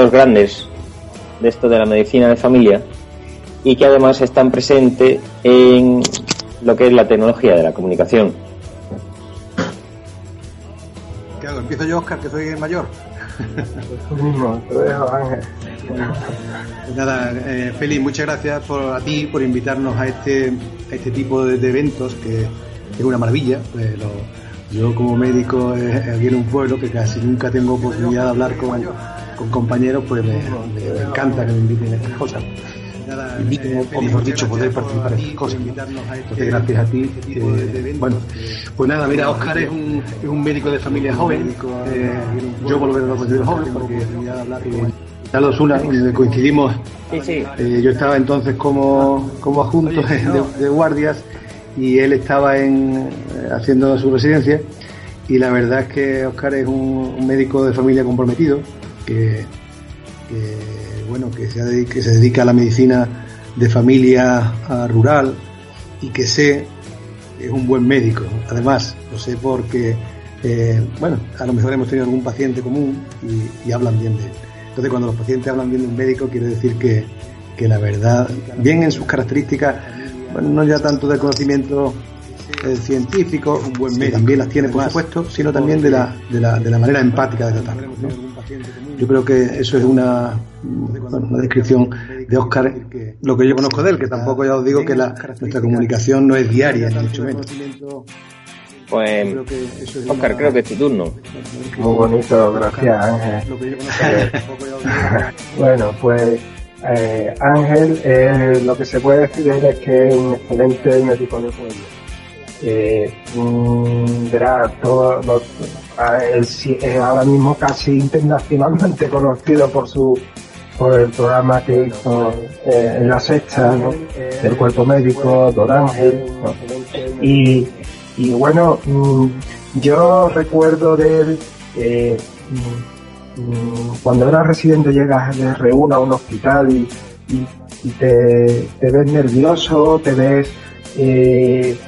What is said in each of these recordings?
dos grandes de esto de la medicina de familia y que además están presentes en lo que es la tecnología de la comunicación. ¿Qué hago? ¿Empiezo yo, Oscar, que soy el mayor? Pues nada, eh, Félix, muchas gracias por, a ti por invitarnos a este, a este tipo de, de eventos que, es una maravilla. Pues lo, yo como médico eh, aquí en un pueblo que casi nunca tengo oportunidad de hablar con, con compañeros, pues me, me- encanta que me inviten a estas cosas. Inviten, o mejor dicho, poder participar en estas cosas. Entonces, gracias a ti. eh, bueno, pues nada, mira, Oscar es un, es un médico de familia joven. eh, yo por lo menos lo considero joven porque eh, Carlos Una, donde coincidimos. Eh, yo estaba entonces como, como adjunto de, de guardias y él estaba en, eh, haciendo su residencia. Y la verdad es que Oscar es un, un médico de familia comprometido que, que, bueno, que se, dedica, que se dedica a la medicina de familia rural y que sé es un buen médico. Además, lo sé porque, eh, bueno, a lo mejor hemos tenido algún paciente común y, y hablan bien de él. Entonces, cuando los pacientes hablan bien de un médico, quiere decir que, que la verdad, bien en sus características, bueno, no ya tanto de conocimiento eh, científico, un buen médico también las tiene, por supuesto, sino también de la, de la, de la manera empática de tratarlo. ¿no? Yo creo que eso es una, bueno, una descripción de Oscar, lo que yo conozco de él, que tampoco ya os digo que la, nuestra comunicación no es diaria, ni mucho menos. Pues, Oscar, creo que es tu turno. Muy bonito, gracias Ángel. bueno, pues eh, Ángel, eh, lo que se puede decir de él es que es un excelente médico de pueblo. Eh, verá, todo lo- a él sí es ahora mismo casi internacionalmente conocido por su por el programa que hizo eh, en la sexta ¿no? del cuerpo médico, Don Ángel, ¿no? y, y bueno, mm, yo recuerdo de él eh, mm, mm, cuando era residente llegas de reúna a un hospital y, y- y te, te ves nervioso, te ves eh,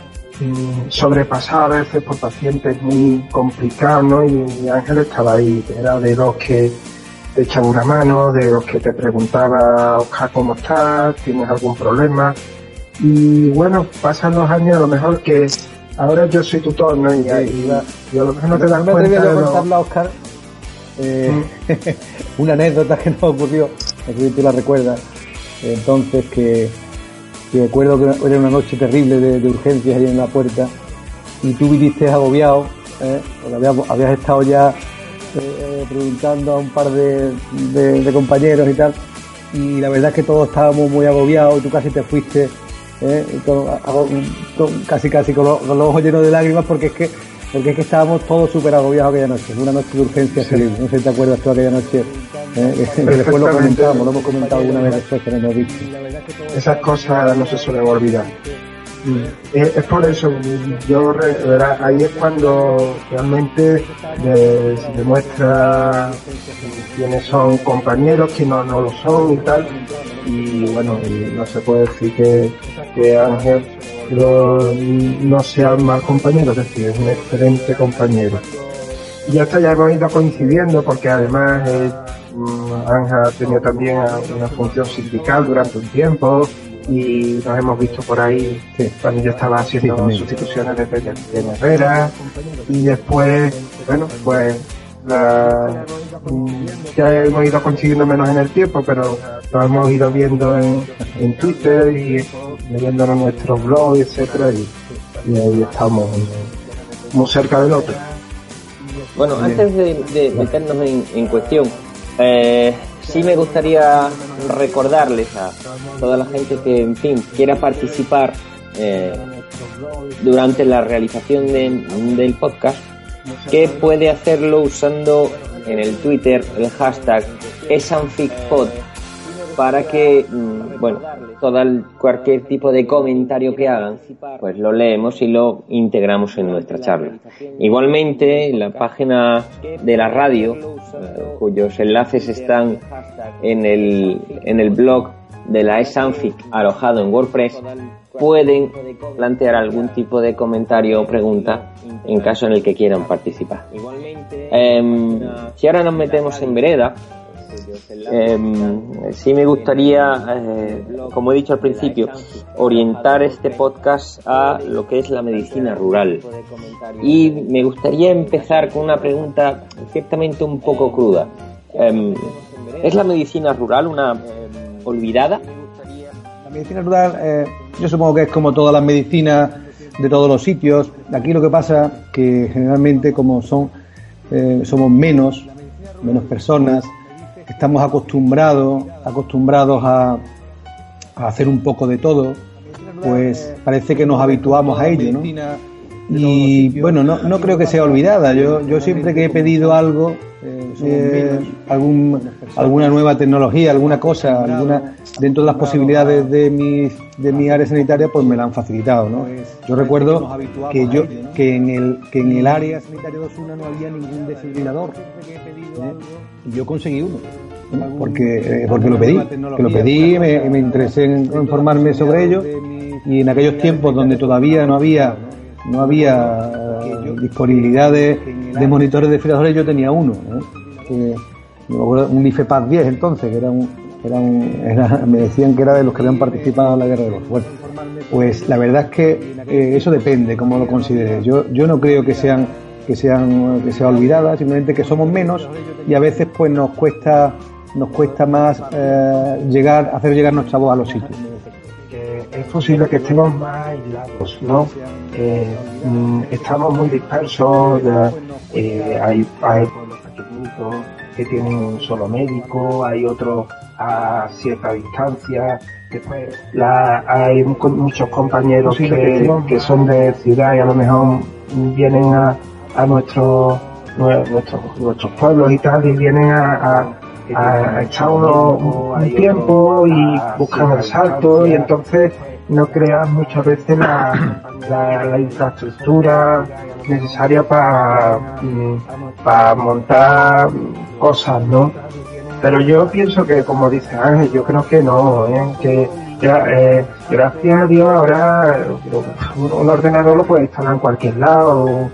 mm, sobrepasado a veces por pacientes muy complicados, ¿no? Y, Ángel estaba ahí, era de los que te echan una mano, de los que te preguntaba, Oscar, ¿cómo estás? ¿Tienes algún problema? Y bueno, pasan los años, a lo mejor que ahora yo soy tutor, ¿no? Y, y- y a lo mejor no te das cuenta contarla, Oscar. Eh, una anécdota que nos ocurrió, no sé si tú la recuerdas. Entonces, que, que recuerdo que era una noche terrible de, urgencias ahí en la puerta y tú viniste agobiado, ¿eh? porque habías, estado ya eh, eh, preguntando a un par de, compañeros y tal, y la verdad es que todos estábamos muy agobiados y tú casi te fuiste. Y casi casi con los ojos llenos de lágrimas porque es que porque es que estábamos todos súper agobiados aquella noche, una noche de urgencia terrible. No sé si te acuerdas tú aquella noche, ¿eh? después lo comentamos, lo hemos comentado alguna vez después no hemos visto. esas cosas no se suelen olvidar. Es, es por eso, yo verá, ahí es cuando realmente se demuestra quiénes son compañeros, quiénes no, no lo son y tal. Y bueno, y no se puede decir que, que Ángel lo- no sea un mal compañero, es decir, es un excelente compañero. Y hasta ya hemos ido coincidiendo porque además eh, mm, Ángel ha tenido también una función sindical durante un tiempo y nos hemos visto por ahí cuando yo estaba haciendo sustituciones de, Herrera y después, bueno, pues la- mm, ya hemos ido coincidiendo menos en el tiempo, pero nos hemos ido viendo en, en Twitter y leyendo en nuestros blogs, etcétera y, y ahí estamos muy cerca del otro. Bueno, antes de, de meternos en, en cuestión, eh, sí me gustaría recordarles a toda la gente que, en fin, quiera participar eh, durante la realización de- del podcast, que puede hacerlo usando en el Twitter el hashtag esanficpod para que, mm, bueno, todo el- cualquier tipo de comentario que hagan, pues lo leemos y lo integramos en nuestra charla. Igualmente, en la página de la radio, eh, cuyos enlaces están en el, en el blog de la ESANFIC alojado en WordPress, pueden plantear algún tipo de comentario o pregunta en caso en el que quieran participar. Em, si ahora nos metemos en vereda, em, sí me gustaría, eh, como he dicho al principio, orientar este podcast a lo que es la medicina rural. Y me gustaría empezar con una pregunta ciertamente un poco cruda. Em, ¿Es la medicina rural una olvidada? La medicina rural, eh, yo supongo que es como todas las medicinas de todos los sitios. Aquí lo que pasa que generalmente como son eh, somos menos, menos personas, estamos acostumbrados, acostumbrados a, a, hacer un poco de todo, pues parece que nos habituamos a ello, ¿no? Y bueno, no, no creo que sea olvidada. Yo, yo siempre que he pedido algo, eh, algún, alguna nueva tecnología, alguna cosa, alguna dentro de las posibilidades de mi, de mi área sanitaria, pues me la han facilitado. ¿no? Yo recuerdo que yo que en el que en el área sanitaria de Osuna no había ningún desfibrilador. ¿eh? Y yo conseguí uno. Porque, eh, porque lo pedí, que lo pedí, me, me interesé en informarme sobre ello y en aquellos tiempos donde todavía no había no había disponibilidad de, monitores de desfibriladores, yo tenía uno. Un IFEPAD 10 entonces, que era un, era un me decían que era de los que habían participado en la guerra de los fuertes. Pues la verdad es que eh, eso depende, como lo consideres. Yo, yo no creo que sean que sean que sea olvidadas, simplemente que somos menos y a veces pues nos cuesta nos cuesta más eh, llegar hacer llegar nuestra voz a los sitios es posible que estemos más aislados, ¿no? Eh, mm, estamos muy dispersos, eh, hay, hay que tienen un solo médico, hay otros a cierta distancia, después la, hay muchos compañeros que, que, son de ciudad y a lo mejor vienen a, a nuestros nuestros pueblos y tal y vienen a a echar un tiempo y buscar el salto y entonces no creas muchas veces la, la, infraestructura necesaria para, mm, para montar cosas, ¿no? Pero yo pienso que, como dice Ángel, yo creo que no, ¿eh? que eh, gracias a Dios ahora un, ordenador lo puede instalar en cualquier lado.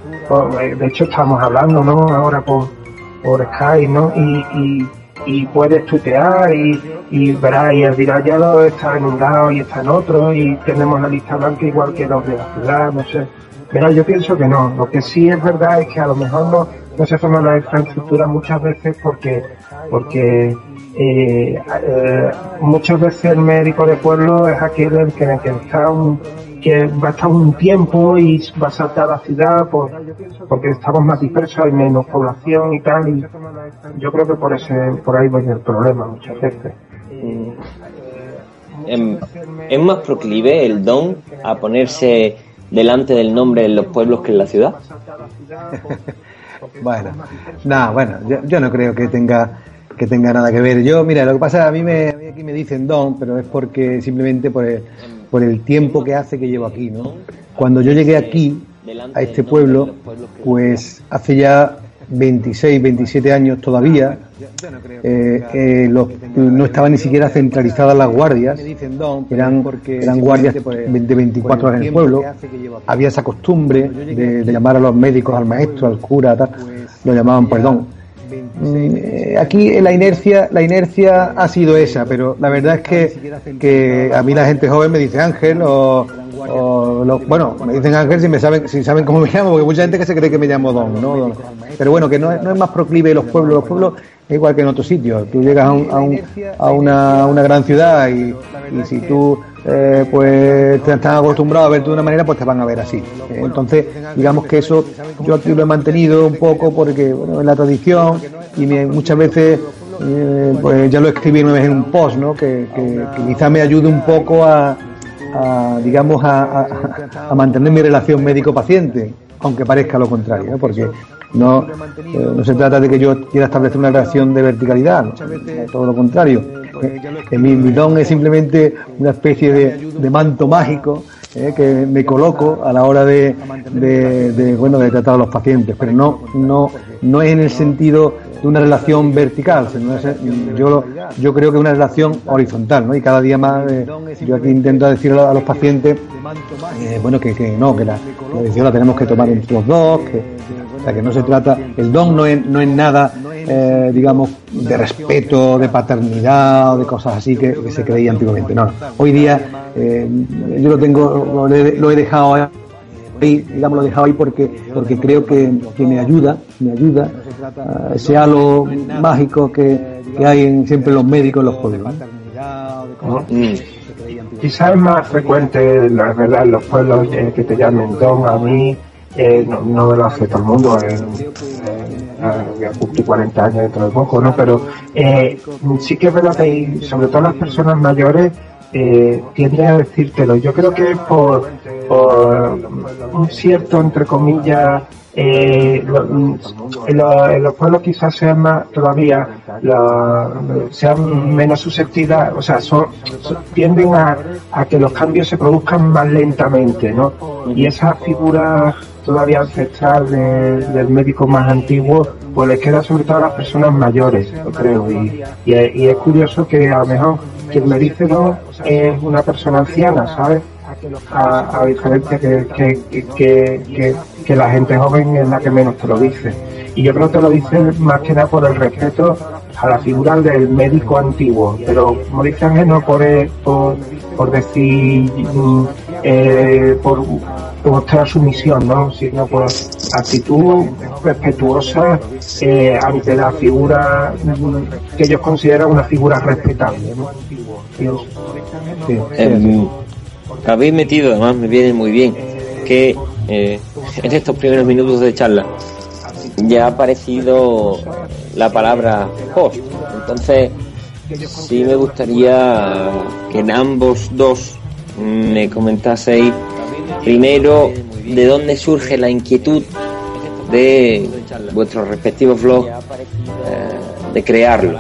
de hecho, estamos hablando, ¿no? Ahora por, por Skype, ¿no? y y puedes tutear y, y verás, y el virallado está en un lado y está en otro y tenemos la lista blanca igual que los de la ciudad, no sé. Pero yo pienso que no. Lo que sí es verdad es que a lo mejor no, no se forma la infraestructura muchas veces porque, porque eh, eh, muchas veces el médico de pueblo es aquel en que, que está un, que va a estar un tiempo y va a saltar a la ciudad por, porque estamos más dispersos, hay menos población y tal, y yo creo que por ese, por ahí va el problema muchas veces. Em, ¿Es más proclive el don a ponerse delante del nombre en los pueblos que en la ciudad? bueno, no, bueno, yo, no creo que tenga que tenga nada que ver. Yo, mira, lo que pasa, a mí, me, a mí aquí me dicen don, pero es porque simplemente por el, por el tiempo que hace que llevo aquí, ¿no? Cuando yo llegué aquí, a este pueblo, pues hace ya 26, 27 años todavía, eh, eh, no estaban ni siquiera centralizadas las guardias, eran, eran guardias de 24 horas en el pueblo, había esa costumbre de, llamar a los médicos, al maestro, al cura, tal, lo llamaban perdón eh, aquí la inercia, la inercia ha sido esa, pero la verdad es que, que a mí la gente joven me dice Ángel o, bueno, me dicen Ángel si me saben, si saben cómo me llamo, porque mucha gente que se cree que me llamo Don, ¿no? Pero bueno, que no, no es más proclive los pueblos, los pueblos es igual que en otros sitios. Tú llegas a, un, a, una, una, gran ciudad y, y si tú eh, pues te están acostumbrado a verte de una manera, pues te van a ver así. Eh, entonces, digamos que eso yo aquí lo he mantenido un poco porque, bueno, es la tradición y muchas veces, eh, pues ya lo escribí en un post, ¿no? Que, que, quizá me ayude un poco a, digamos, a, mantener mi relación médico-paciente, aunque parezca lo contrario, porque no, no se trata de que yo quiera establecer una relación de verticalidad, todo lo contrario. Que mi, don es simplemente una especie de, manto mágico eh, que me coloco a la hora de, bueno de tratar a los pacientes, pero no no no es en el sentido de una relación vertical, yo yo creo que es una relación horizontal, ¿no? Y cada día más eh, yo aquí intento decir a, los pacientes, eh, bueno que, que, no, que la, decisión la tenemos que tomar entre los dos, que, o sea, que no se trata, el don no es, no es nada eh, digamos, de respeto, de paternidad o de cosas así que, se creía antiguamente. No, hoy día eh, yo lo tengo, lo he, dejado ahí, digamos, lo he dejado ahí porque, porque creo que, me ayuda, me ayuda ese halo mágico que, hay en, siempre los médicos, los pueblos. Quizás es más frecuente, la verdad, en los pueblos eh, que te llamen don a mí, eh, no, no, lo hace todo el mundo, eh, voy a cumplir 40 años dentro de poco, ¿no? Pero eh, sí que es verdad que sobre todo las personas mayores eh, tienden a decírtelo. Yo creo que por, un cierto, entre comillas, eh, en, los pueblos quizás sean más todavía sean menos susceptibles o sea son, tienden a, a, que los cambios se produzcan más lentamente no y esa figura todavía ancestral del médico más antiguo pues les queda sobre todo a las personas mayores yo creo y, y, es curioso que a lo mejor quien me dice no es una persona anciana sabes a, diferencia que, que, la gente joven es la que menos te lo dice. Y yo creo que lo dice más que nada por el respeto a la figura del médico antiguo, pero dice Ángel, no por, por, decir, eh, por, mostrar su misión, ¿no? sino por actitud respetuosa eh, ante la figura que ellos consideran una figura respetable. Em, habéis metido, además me viene muy bien, que eh, en estos primeros minutos de charla ya ha aparecido la palabra host. Entonces, sí me gustaría que en ambos dos me comentaseis primero de dónde surge la inquietud de vuestros respectivos vlogs eh, de crearlo.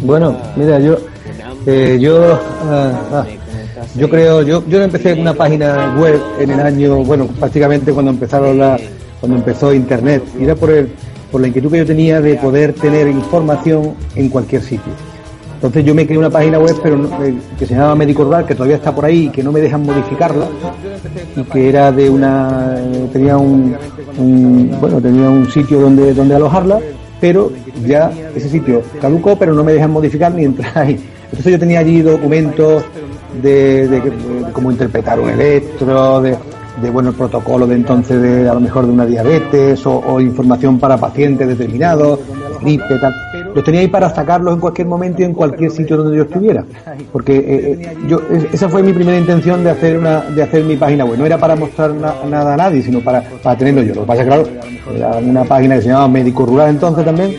Bueno, mira, yo eh, yo, ah, ah, yo creo, yo, yo empecé una página web en el año, bueno, prácticamente cuando empezaron la, cuando empezó Internet, y era por el, por la inquietud que yo tenía de poder tener información en cualquier sitio. Entonces yo me creé una página web pero eh, que se llamaba Médico Rural, que todavía está por ahí y que no me dejan modificarla, y que era de una, eh, tenía un, bueno, tenía un sitio donde, donde alojarla, pero ya ese sitio caducó, pero no me dejan modificar ni entrar ahí. Entonces yo tenía allí documentos de, cómo interpretar un electro, de, bueno el protocolo de entonces de a lo mejor de una diabetes o, información para pacientes determinados, gripe, tal. Los tenía ahí para sacarlos en cualquier momento y en cualquier sitio donde yo estuviera. Porque eh, eh, yo esa fue mi primera intención de hacer una de hacer mi página web. No era para mostrar nada a nadie, sino para, para tenerlo yo. Lo que claro, era una página que se llamaba Médico Rural entonces también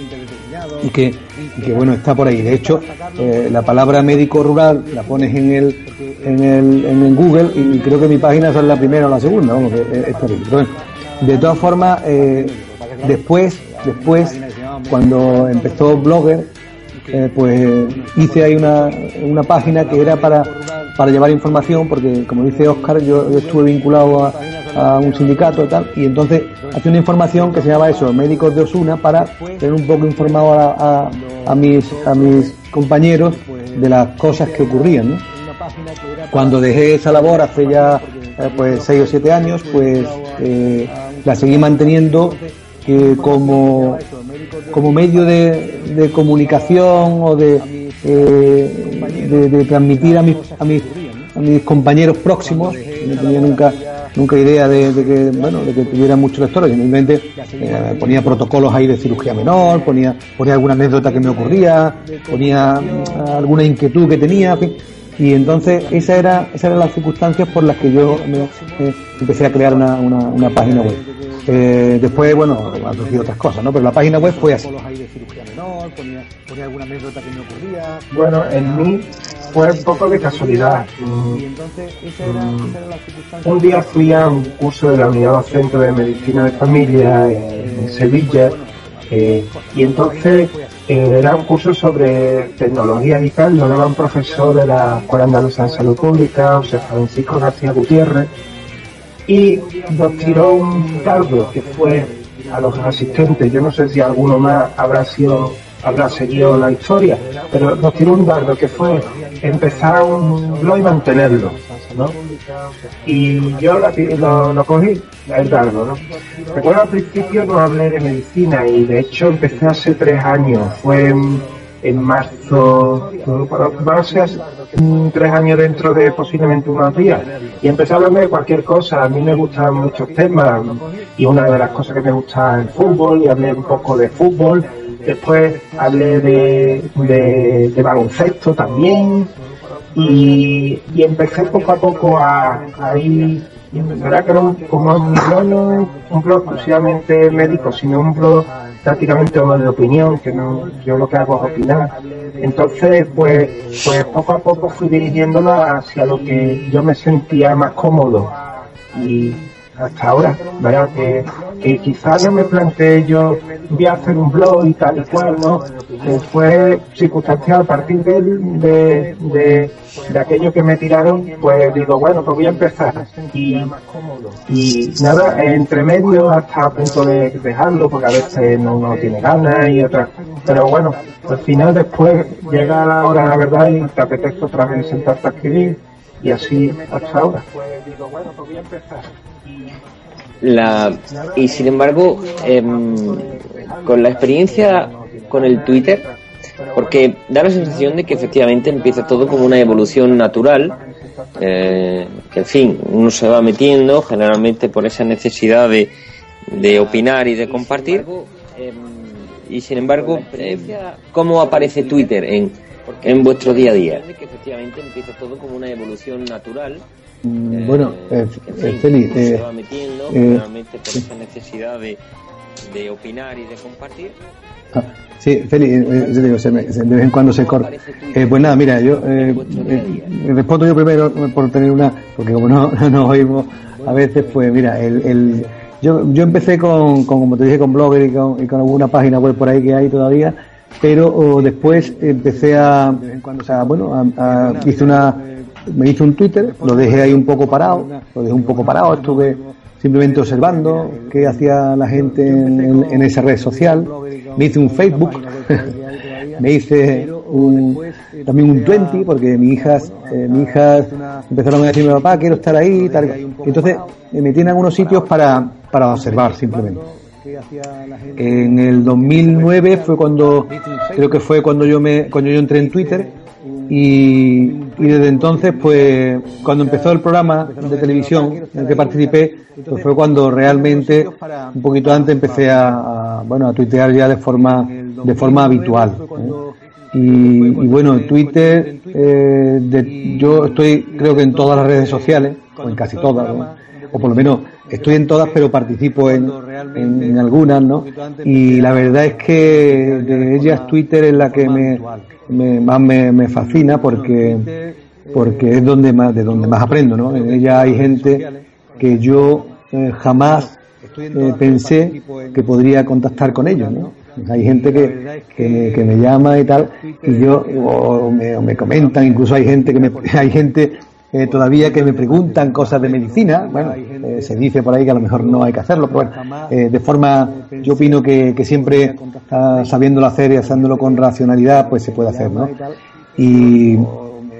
y que que bueno, está por ahí. De hecho, eh, la palabra médico rural la pones en el, en el, en Google y creo que mi página es la primera o la segunda, vamos, es, de todas formas, eh, después, después, cuando empezó Blogger, eh, pues hice ahí una, una página que era para, para llevar información, porque como dice Oscar, yo, estuve vinculado a, un sindicato y tal, y entonces hacía una información que se llama eso, Médicos de Osuna, para tener un poco informado a, a, mis, a mis compañeros de las cosas que ocurrían. Cuando dejé esa labor hace ya eh, pues seis o siete años, pues eh, la seguí manteniendo eh, como, como medio de, de comunicación o de, de, de, transmitir a mis, a mis, a mis compañeros próximos. No tenía nunca nunca idea de, que bueno de que tuviera muchos lectores simplemente eh, ponía protocolos ahí de cirugía menor ponía ponía alguna anécdota que me ocurría ponía mm, alguna inquietud que tenía y entonces esa era esas eran las circunstancias por las que yo empecé a crear una, una, página web. Eh, después bueno han surgido otras cosas no pero la página web fue así. Bueno en mí fue un poco de casualidad. Un día fui a un curso de la Unidad Docente de Medicina de Familia en Sevilla eh, y entonces eh, era un curso sobre tecnología y tal, lo daba un profesor de la Escuela Andaluza de Salud Pública, José Francisco García Gutiérrez, y nos tiró un dardo que fue a los asistentes, yo no sé si alguno más habrá sido habrá seguido la historia, pero nos tiró un dardo que fue empezar un blog y mantenerlo, ¿no? Y yo lo, lo, cogí, el dardo, ¿no? Recuerdo al principio no hablé de medicina y de hecho empecé hace tres años, fue en, marzo, van a tres años dentro de posiblemente unos días y empecé a hablarme de cualquier cosa, a mí me gustan muchos temas y una de las cosas que me gusta es el fútbol y hablé un poco de fútbol después hablé de, de, baloncesto también y, empecé poco a poco a, ir, verdad que no, como no un blog exclusivamente médico, sino un blog prácticamente de opinión, que no, yo lo que hago es opinar. Entonces, pues, pues poco a poco fui dirigiéndolo hacia lo que yo me sentía más cómodo. Y hasta ahora, ¿verdad? Que, que quizás no me planteé yo voy a hacer un blog y tal y cual, ¿no? Que fue circunstancial a partir de, de, de, aquello que me tiraron, pues digo, bueno, pues voy a empezar. Y, y nada, entre medio hasta a punto de dejarlo, porque a veces no uno tiene ganas y otras. Pero bueno, al final después llega la hora, la verdad, y te apetece otra vez sentarte a escribir y así hasta ahora. Pues digo, bueno, pues voy a empezar. La, y sin embargo, em, con la experiencia con el Twitter, porque da la sensación de que efectivamente empieza todo como una evolución natural, eh, que en fin, uno se va metiendo generalmente por esa necesidad de, de opinar y de compartir. Em, y sin embargo, eh, ¿cómo aparece Twitter en, en vuestro día a día? Que efectivamente empieza todo como una evolución natural Mm, bueno, eh, eh, Feli, se eh, va metiendo eh, por esa necesidad de, de, opinar y de compartir. Ah, sí, Feli, de vez en cuando se corta. pues nada, mira, yo respondo yo primero por tener una, porque como no nos oímos a veces, pues mira, el, el yo, yo empecé con, con, como te dije, con Blogger y con, y con alguna página web por ahí que hay todavía, pero después empecé a, o sea, bueno, a, hice una me hice un Twitter, lo dejé ahí un poco parado, lo dejé un poco parado, estuve simplemente observando qué hacía la gente en, esa red social, me hice un Facebook, me hice un, también un 20 porque mis hijas, eh, mis hijas empezaron a decirme papá quiero estar ahí tal. entonces me metí en algunos sitios para, para observar simplemente. en el 2009 fue cuando creo que fue cuando yo me cuando yo entré en Twitter y, desde entonces, pues, cuando empezó el programa de televisión en el que participé, pues fue cuando realmente, un poquito antes, empecé a, bueno, a tuitear ya de forma, de forma habitual. ¿eh? Y, bueno, Twitter, eh, yo estoy, creo que en todas las redes sociales, o en casi todas, o por lo menos estoy en todas, pero participo en, en, algunas, ¿no? Y la verdad es que de ellas Twitter es la que me, más me, fascina porque porque es donde más de donde más aprendo, ¿no? En ella hay gente que yo eh, jamás eh, pensé que podría contactar con ellos, ¿no? Hay gente que, que, me llama y tal, y yo, o me, o me comentan, incluso hay gente que me, hay gente eh, todavía que me preguntan cosas de medicina. Bueno, eh, se dice por ahí que a lo mejor no hay que hacerlo, pero bueno, eh, de forma, yo opino que, siempre uh, sabiéndolo hacer y haciéndolo con racionalidad, pues se puede hacer, ¿no? Y,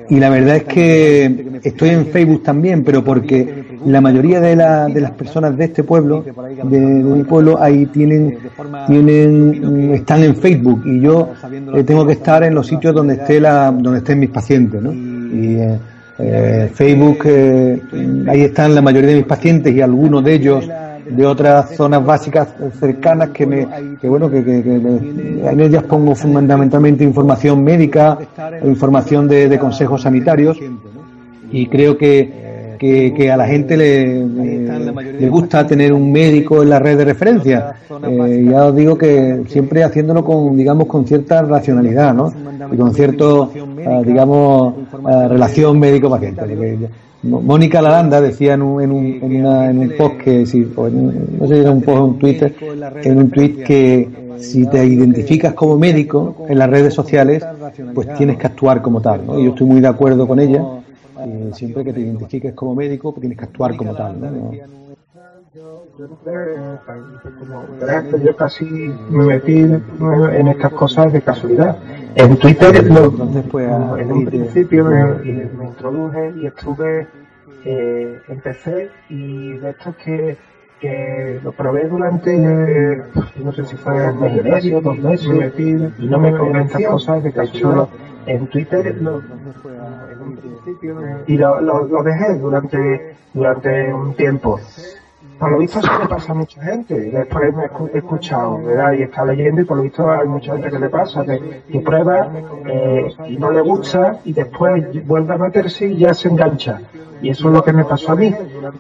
la verdad es que estoy en Facebook también, pero porque la mayoría de, la, de las personas de este pueblo, de, mi pueblo, ahí tienen, tienen, están en Facebook y yo tengo que estar en los sitios donde esté la, donde estén mis pacientes, ¿no? Y, eh, Facebook, eh, ahí están la mayoría de mis pacientes y algunos de ellos de otras zonas básicas cercanas que me, que bueno, que, que, en ellas pongo fundamentalmente información médica, información de, de consejos sanitarios. Y creo que, que a la gente le, le, gusta tener un médico en la red de referencia. Eh, ya os digo que siempre haciéndolo con, digamos, con cierta racionalidad, ¿no? Y con cierto, ah, digamos, ah, relación médico-paciente. Mónica Lalanda decía en un, en un, en una, en un post que, si, no sé si era un post un Twitter, en un tweet que si te identificas como médico en las redes sociales, pues tienes que actuar como tal, ¿no? Y yo estoy muy de acuerdo con ella eh, siempre que te identifiques como médico, pues tienes que actuar como tal. ¿no? Yo casi me metí en estas cosas de casualidad. en Twitter en un principio me, introduje y estuve, eh, empecé y de esto que, que lo probé durante, no sé si fue un mes y medio, dos meses, y no me convencía cosas de hecho en Twitter y lo, lo, dejé durante, durante un tiempo por lo visto se le pasa a mucha gente. Después me he escuchado, ¿verdad? Y está leyendo y por lo visto hay mucha gente que le pasa, que, prueba eh, y no le gusta y después vuelve a meterse y ya se engancha. Y eso es lo que me pasó a mí.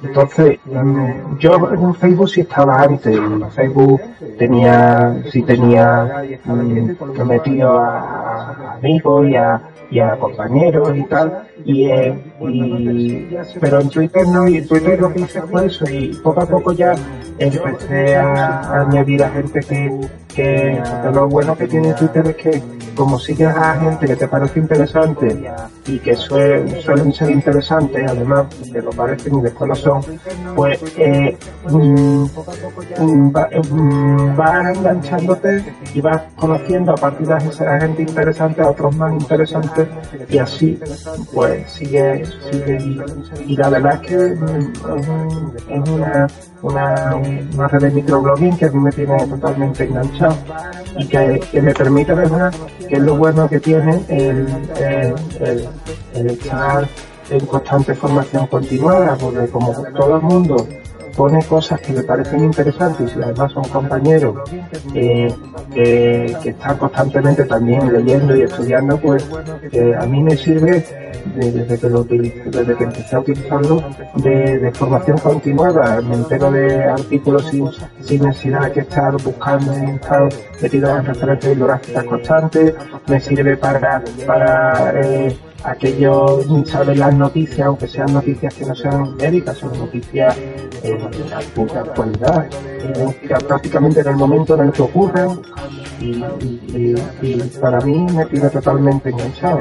Entonces, mm, yo en Facebook sí estaba antes. En Facebook tenía, sí tenía mm, metido a, amigos y a, y a compañeros y tal. Y, eh, y, pero en Twitter no, y en Twitter lo que hice fue eso. Y poco a poco ya empecé a, añadir a gente que, que, lo bueno que tiene Twitter es que como sigues a gente que te parece interesante y que suelen ser interesantes, además que lo parecen y después lo son, pues eh, mm, mm, mm, vas enganchándote y vas conociendo a partir de esa gente interesante a otros más interesantes y así pues sigue, sigue y, la verdad es que es una, una, una red de microblogging que a mí me tiene totalmente enganchado y que, que me permite además que es lo bueno que tiene el, el, estar en constante formación continuada, porque como todo el mundo pone cosas que le parecen interesantes y además son compañeros eh, que están constantemente también leyendo y estudiando, pues eh, a mí me sirve desde que lo desde que empecé a utilizarlo de, formación continuada. Me entero de artículos sin, sin necesidad que estar buscando estar metido en referencias bibliográficas constantes. Me sirve para, para eh, aquellos saber las noticias, aunque sean noticias que no sean médicas, son noticias eh, de actualidad, eh, prácticamente en el momento en el que ocurren y, para mí me tiene totalmente enganchado.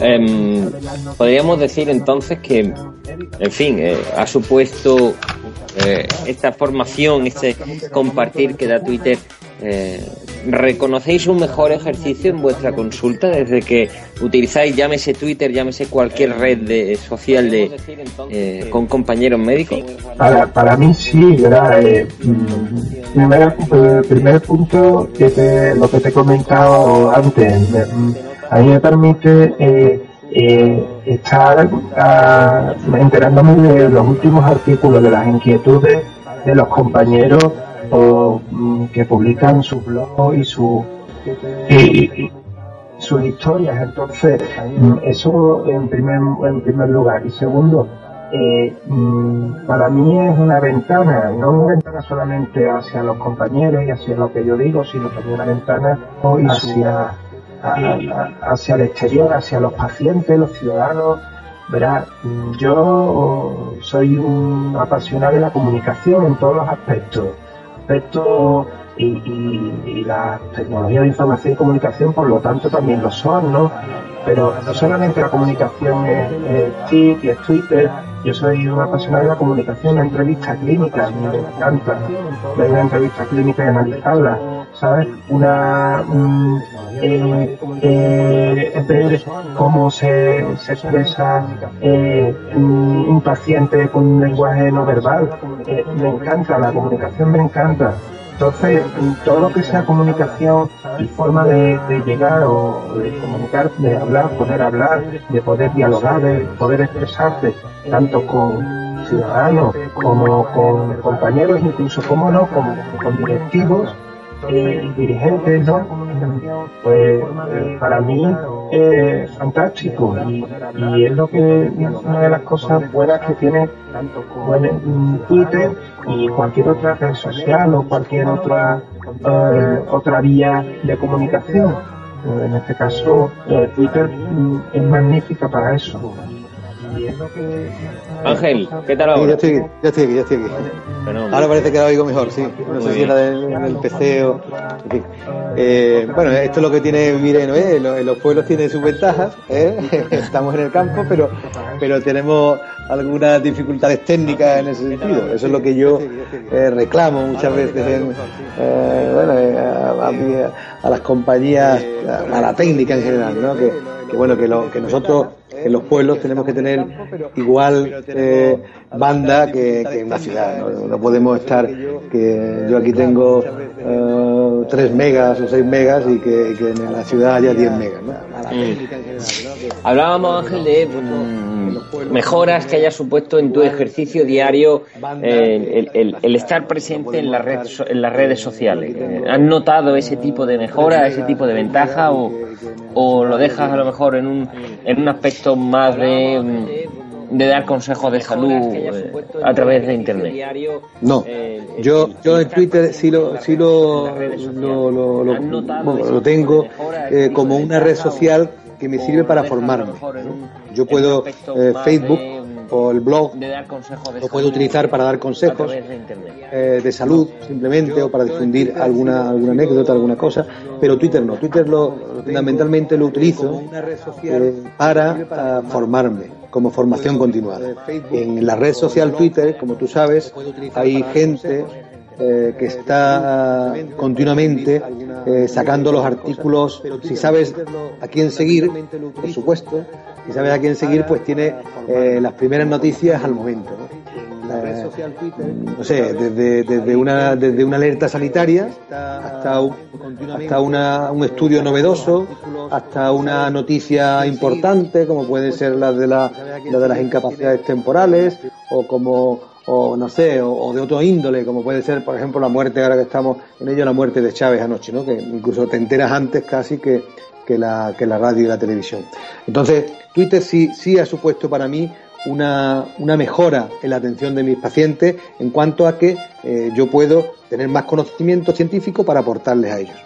Em, podríamos decir entonces que, en fin, eh, ha supuesto eh, esta formación, este compartir que da Twitter eh, ¿Reconocéis un mejor ejercicio en vuestra consulta desde que utilizáis, llámese Twitter, llámese cualquier red de, social de, eh, con compañeros médicos? Para, para mí sí, ¿verdad? Eh, mm, primer, primer punto, que lo que te he comentado antes, a mí me permite eh, estar ah, enterándome de los últimos artículos, de las inquietudes de los compañeros o mm, que publican su blog y su y, sus historias. Entonces mm, eso en primer en primer lugar. Y segundo eh, mm, para mí es una ventana, no una ventana solamente hacia los compañeros y hacia lo que yo digo, sino también una ventana hacia, hacia el exterior, hacia los pacientes, los ciudadanos. Verá, yo soy un apasionado de la comunicación en todos los aspectos aspectos y, y, la tecnología de información y comunicación, por lo tanto, también lo son, ¿no? Pero no solamente la comunicación es, TIC y es Twitter, yo soy un apasionado de la comunicación, la entrevista clínica, me encanta ver una entrevista clínica y analizarla, ¿sabes? Una, eh, eh, ver cómo se, se expresa eh, un, paciente con un lenguaje no verbal. Eh, me encanta, la comunicación me encanta. Entonces, todo lo que sea comunicación y forma de, llegar o de comunicar, de hablar, poder hablar, de poder dialogar, de poder expresarse, tanto con ciudadanos como con compañeros, incluso, como no, con directivos, eh, dirigentes, ¿no? Pues eh, para mí es fantástico y, es lo que una de las cosas buenas que tiene bueno, Twitter y cualquier otra red social o cualquier otra eh, otra vía de comunicación. En este caso, Twitter mm, es magnífica para eso. Ángel, ¿qué tal ahora? ya, estoy, ya estoy aquí, ya estoy aquí. Ahora parece que la oigo mejor, sí. No sé si era del, PC o. Eh, bueno, esto es lo que tiene Mireno, ¿eh? En los pueblos tiene sus ventajas, ¿eh? Estamos en el campo, pero, pero tenemos algunas dificultades técnicas en ese sentido. Eso es lo que yo eh, reclamo muchas veces. En, eh, bueno, a, a, las compañías, a, la técnica en general, ¿no? Que, bueno, que, lo, que nosotros en los pueblos tenemos que tener igual eh, banda que, en una ciudad. ¿no? podemos estar que yo aquí tengo uh, eh, 3 megas o 6 megas y que, en la ciudad haya 10 megas. ¿no? Mm. Hablábamos, Ángel, de mm, mejoras que haya supuesto en tu ejercicio diario eh, el, estar presente en, la red, en las redes sociales. ¿Has notado ese tipo de mejora, ese tipo de ventaja o, o lo dejas a lo mejor en un, en un aspecto más de, mm, de dar consejos de salud eh, a través de internet. No, yo, yo en Twitter sí lo, sí lo, lo, lo, tengo eh, como una red social que me sirve para formarme. Yo puedo eh, Facebook o el blog lo puedo utilizar para dar consejos eh, de salud simplemente o para difundir alguna alguna anécdota alguna cosa pero Twitter no. Twitter lo fundamentalmente lo utilizo eh, para formarme como formación continuada. en la red social Twitter como tú sabes hay gente eh, que está continuamente eh, sacando los artículos. Si sabes a quién seguir, por supuesto, si sabes a quién seguir, pues tiene eh, las primeras noticias al momento. ¿no? sé, desde, desde, una, desde una alerta sanitaria hasta, hasta una, un estudio novedoso, hasta una noticia importante, como puede ser la de, la, la de las incapacidades temporales, o como o no sé, o, de otro índole, como puede ser, por ejemplo, la muerte, ahora que estamos en ello, la muerte de Chávez anoche, ¿no? Que incluso te enteras antes casi que, que, la, que la radio y la televisión. Entonces, Twitter sí, sí ha supuesto para mí una, una mejora en la atención de mis pacientes en cuanto a que eh, yo puedo tener más conocimiento científico para aportarles a ellos.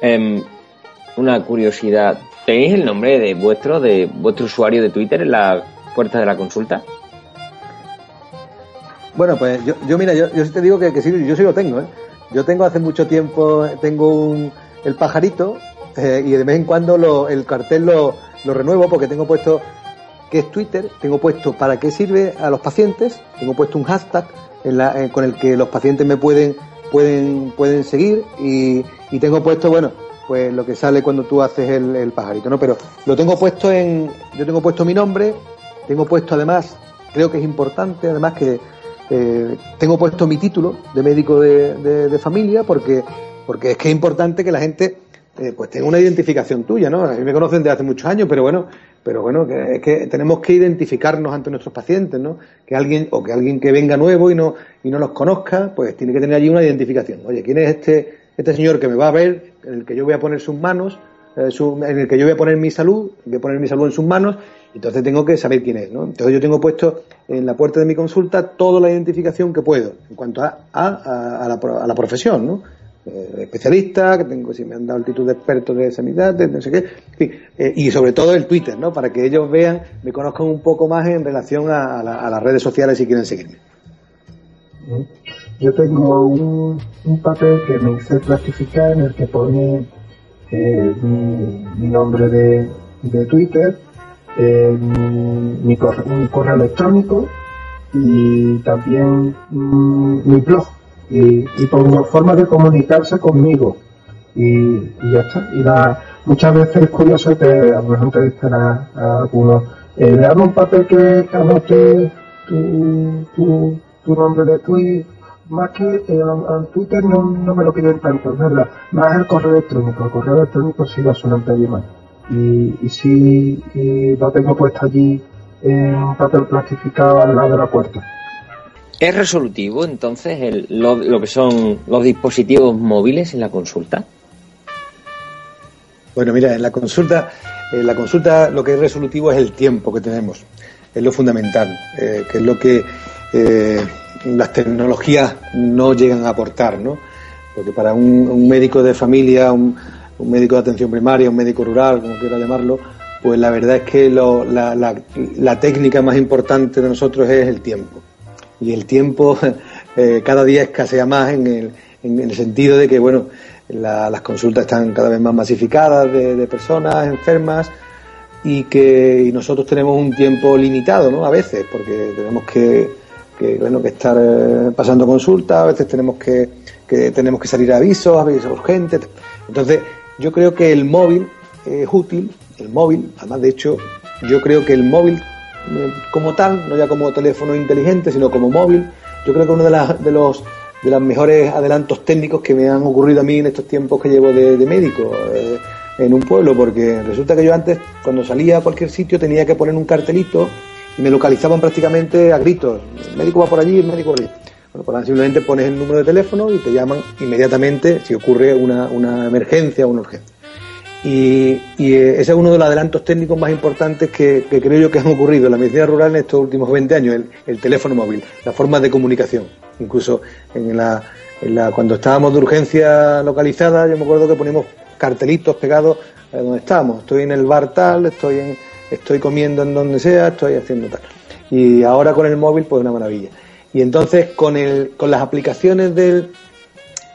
Em, una curiosidad, ¿tenéis el nombre de vuestro, de vuestro usuario de Twitter en la puerta de la consulta? Bueno, pues yo, yo mira, yo, yo sí te digo que, que sí, yo sí lo tengo, ¿eh? Yo tengo hace mucho tiempo, tengo un, el pajarito eh, y de vez en cuando lo, el cartel lo, lo renuevo porque tengo puesto que es Twitter, tengo puesto para qué sirve a los pacientes, tengo puesto un hashtag en la, con el que los pacientes me pueden, pueden, pueden seguir y, y tengo puesto, bueno, pues lo que sale cuando tú haces el, el, pajarito, ¿no? Pero lo tengo puesto en, yo tengo puesto mi nombre, tengo puesto además, creo que es importante, además que eh, tengo puesto mi título de médico de, familia porque, porque es que es importante que la gente eh, pues tenga una identificación tuya, ¿no? A mí me conocen desde hace muchos años, pero bueno, pero bueno, que es que tenemos que identificarnos ante nuestros pacientes, ¿no? Que alguien, o que alguien que venga nuevo y no, y no nos conozca, pues tiene que tener allí una identificación. Oye, ¿quién es este, este señor que me va a ver, en el que yo voy a poner sus manos, eh, en el que yo voy a poner mi salud, voy a poner mi salud en sus manos entonces tengo que saber quién es, ¿no? Entonces yo tengo puesto en la puerta de mi consulta toda la identificación que puedo en cuanto a, a, la, profesión, ¿no? Eh, especialista, que tengo, si me han dado el título de experto de sanidad, de no sé qué, eh, y sobre todo el Twitter, ¿no? Para que ellos vean, me conozcan un poco más en relación a, las redes sociales si quieren seguirme. Yo tengo un, papel que me hice clasificar en el que pone eh, mi, nombre de, de Twitter, eh, mi, correo, electrónico y también mm, mi blog y, y forma de comunicarse conmigo y, ya está. Y muchas veces es curioso que a lo mejor entrevistará a, algunos. Eh, le hago un papel que anote tu, tu, tu nombre de tweet, más que eh, en Twitter no, no, me lo piden tanto, ¿verdad? Más el correo electrónico. El correo electrónico sí lo suelen pedir más y, y sí lo tengo puesto allí en un papel plastificado al lado de la puerta. ¿Es resolutivo entonces el, lo, que son los dispositivos móviles en la consulta? Bueno, mira, en la consulta, en la consulta lo que es resolutivo es el tiempo que tenemos, es lo fundamental, eh, que es lo que eh, las tecnologías no llegan a aportar, ¿no? Porque para un, médico de familia, un, médico de atención primaria, un médico rural, como quiera llamarlo, pues la verdad es que la, técnica más importante de nosotros es el tiempo. Y el tiempo eh, cada día escasea más en el, en el sentido de que, bueno, las consultas están cada vez más masificadas de, personas enfermas y que nosotros tenemos un tiempo limitado, ¿no? A veces, porque tenemos que que bueno que estar eh, pasando consulta, a veces tenemos que, que, tenemos que salir a avisos, avisos urgentes. Entonces, yo creo que el móvil es útil, el móvil, además de hecho, yo creo que el móvil eh, como tal, no ya como teléfono inteligente, sino como móvil, yo creo que uno de, las, de los de los mejores adelantos técnicos que me han ocurrido a mí en estos tiempos que llevo de, médico eh, en un pueblo, porque resulta que yo antes, cuando salía a cualquier sitio, tenía que poner un cartelito me localizaban prácticamente a gritos. El médico va por allí, el médico por allí. Bueno, pues simplemente pones el número de teléfono y te llaman inmediatamente si ocurre una, una emergencia o una urgencia. Y, y, eh, ese es uno de los adelantos técnicos más importantes que, creo yo que han ocurrido en la medicina rural en estos últimos 20 años, el, el teléfono móvil, la forma de comunicación. Incluso en la, en la, cuando estábamos de urgencia localizada, yo me acuerdo que poníamos cartelitos pegados donde estábamos. Estoy en el bar tal, estoy, en, estoy comiendo en donde sea, estoy haciendo tal. Y ahora con el móvil, pues una maravilla. Y entonces con, el, con las aplicaciones del,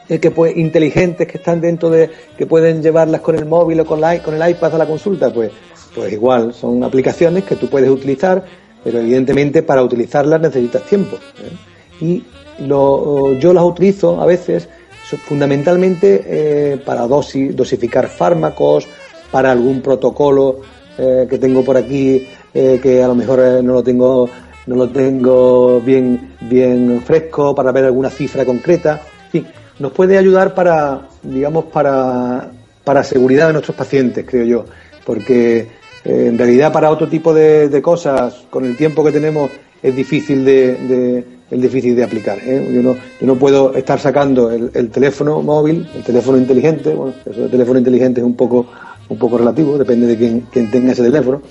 que puede, inteligentes que están dentro de, que pueden llevarlas con el móvil o con, la, con el iPad a la consulta, pues, pues igual, son aplicaciones que tú puedes utilizar, pero evidentemente para utilizarlas necesitas tiempo. ¿eh? Y lo, yo las utilizo a veces fundamentalmente eh, para dosis, dosificar fármacos, para algún protocolo eh, que tengo por aquí que a lo mejor no lo tengo no lo tengo bien bien fresco para ver alguna cifra concreta. En fin, nos puede ayudar para, digamos, para, para seguridad de nuestros pacientes, creo yo, porque eh, en realidad para otro tipo de, cosas, con el tiempo que tenemos, es difícil de, es difícil de aplicar. ¿eh? Yo, no, yo no puedo estar sacando el, teléfono móvil, el teléfono inteligente, bueno, eso de teléfono inteligente es un poco, un poco relativo, depende de quién, tenga ese teléfono,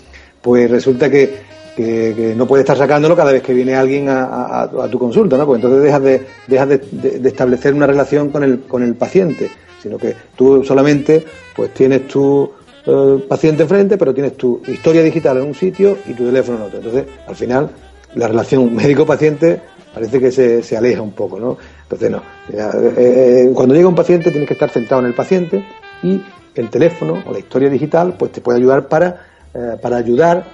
pues resulta que que, no puedes estar sacándolo cada vez que viene alguien a, tu consulta, ¿no? Pues entonces dejas de, dejas de, establecer una relación con el, con el paciente, sino que tú solamente pues tienes tu eh, paciente enfrente, pero tienes tu historia digital en un sitio y tu teléfono en otro. Entonces, al final, la relación médico-paciente parece que se, se, aleja un poco, ¿no? Entonces, no. Eh, eh, cuando llega un paciente tienes que estar sentado en el paciente y el teléfono o la historia digital pues te puede ayudar para, para ayudar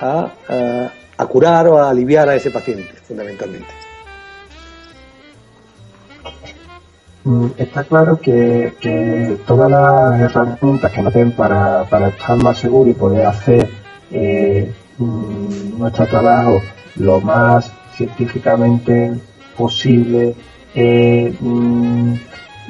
a, curar o a aliviar a ese paciente, fundamentalmente. Mm, está claro que, todas las herramientas que nos den para, estar más seguros y poder hacer eh, mm, nuestro trabajo lo más científicamente posible eh, mm,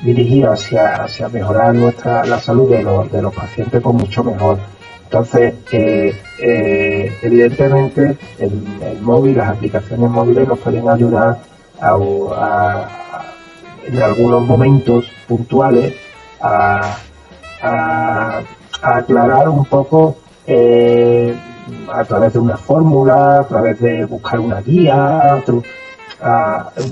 dirigido hacia, hacia mejorar nuestra la salud de los, de los pacientes, pues mucho mejor. Entonces, eh, eh, evidentemente, el, móvil, las aplicaciones móviles nos pueden ayudar a, en algunos momentos puntuales a, aclarar un poco eh, a través de una fórmula, a través de buscar una guía,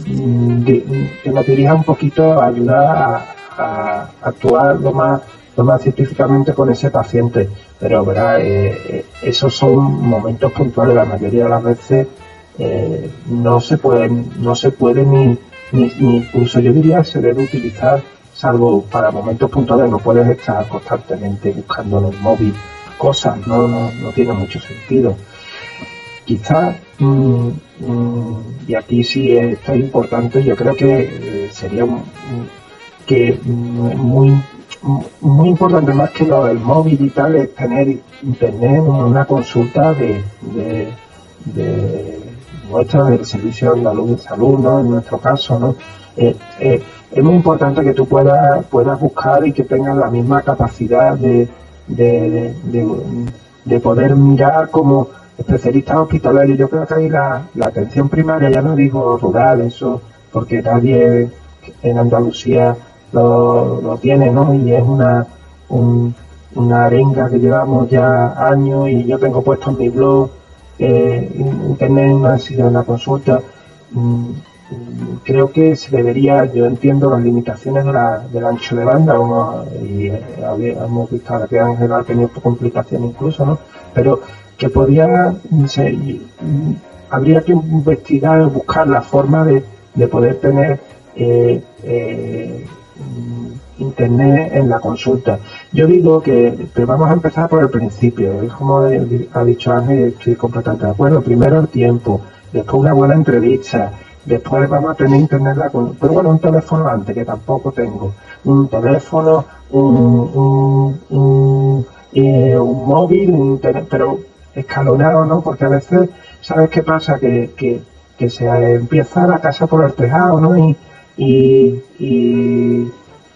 que, nos un poquito a ayudar a actuar lo más más científicamente con ese paciente. Pero, ¿verdad? Eh, eh, esos son momentos puntuales. La mayoría de las veces eh, no se pueden, no se puede ni, ni, incluso yo diría se debe utilizar salvo para momentos puntuales. No puedes estar constantemente buscando en el móvil cosas. No, no, no tiene mucho sentido. Quizás, mm, mm, y aquí sí esto es importante, yo creo que sería que mm, muy muy importante más que lo del móvil y tal es tener internet una consulta de, de, nuestra del servicio andaluz de salud ¿no? en nuestro caso no eh, eh, es muy importante que tú puedas puedas buscar y que tengas la misma capacidad de, de, de poder mirar como especialistas hospitalarios yo creo que ahí la, la atención primaria ya no digo rural eso porque nadie en Andalucía lo, lo tiene, ¿no? Y es una, una arenga que llevamos ya años y yo tengo puesto en mi blog, eh, internet ha sido una consulta. Mm, creo que se debería, yo entiendo las limitaciones de la, del ancho de banda, y eh, hemos visto ahora que Ángel ha tenido complicaciones incluso, ¿no? Pero que podía, mm, habría que investigar, buscar la forma de, de poder tener eh, eh, internet en la consulta. Yo digo que vamos a empezar por el principio, es como ha dicho Ángel, estoy completamente de acuerdo. Primero el tiempo, después una buena entrevista, después vamos a tener internet, pero bueno, un teléfono antes, que tampoco tengo, un teléfono, un, un, eh, móvil, un pero escalonado, ¿no? Porque a veces, ¿sabes qué pasa? Que, que, que se empieza la casa por el tejado, ¿no? Y, y,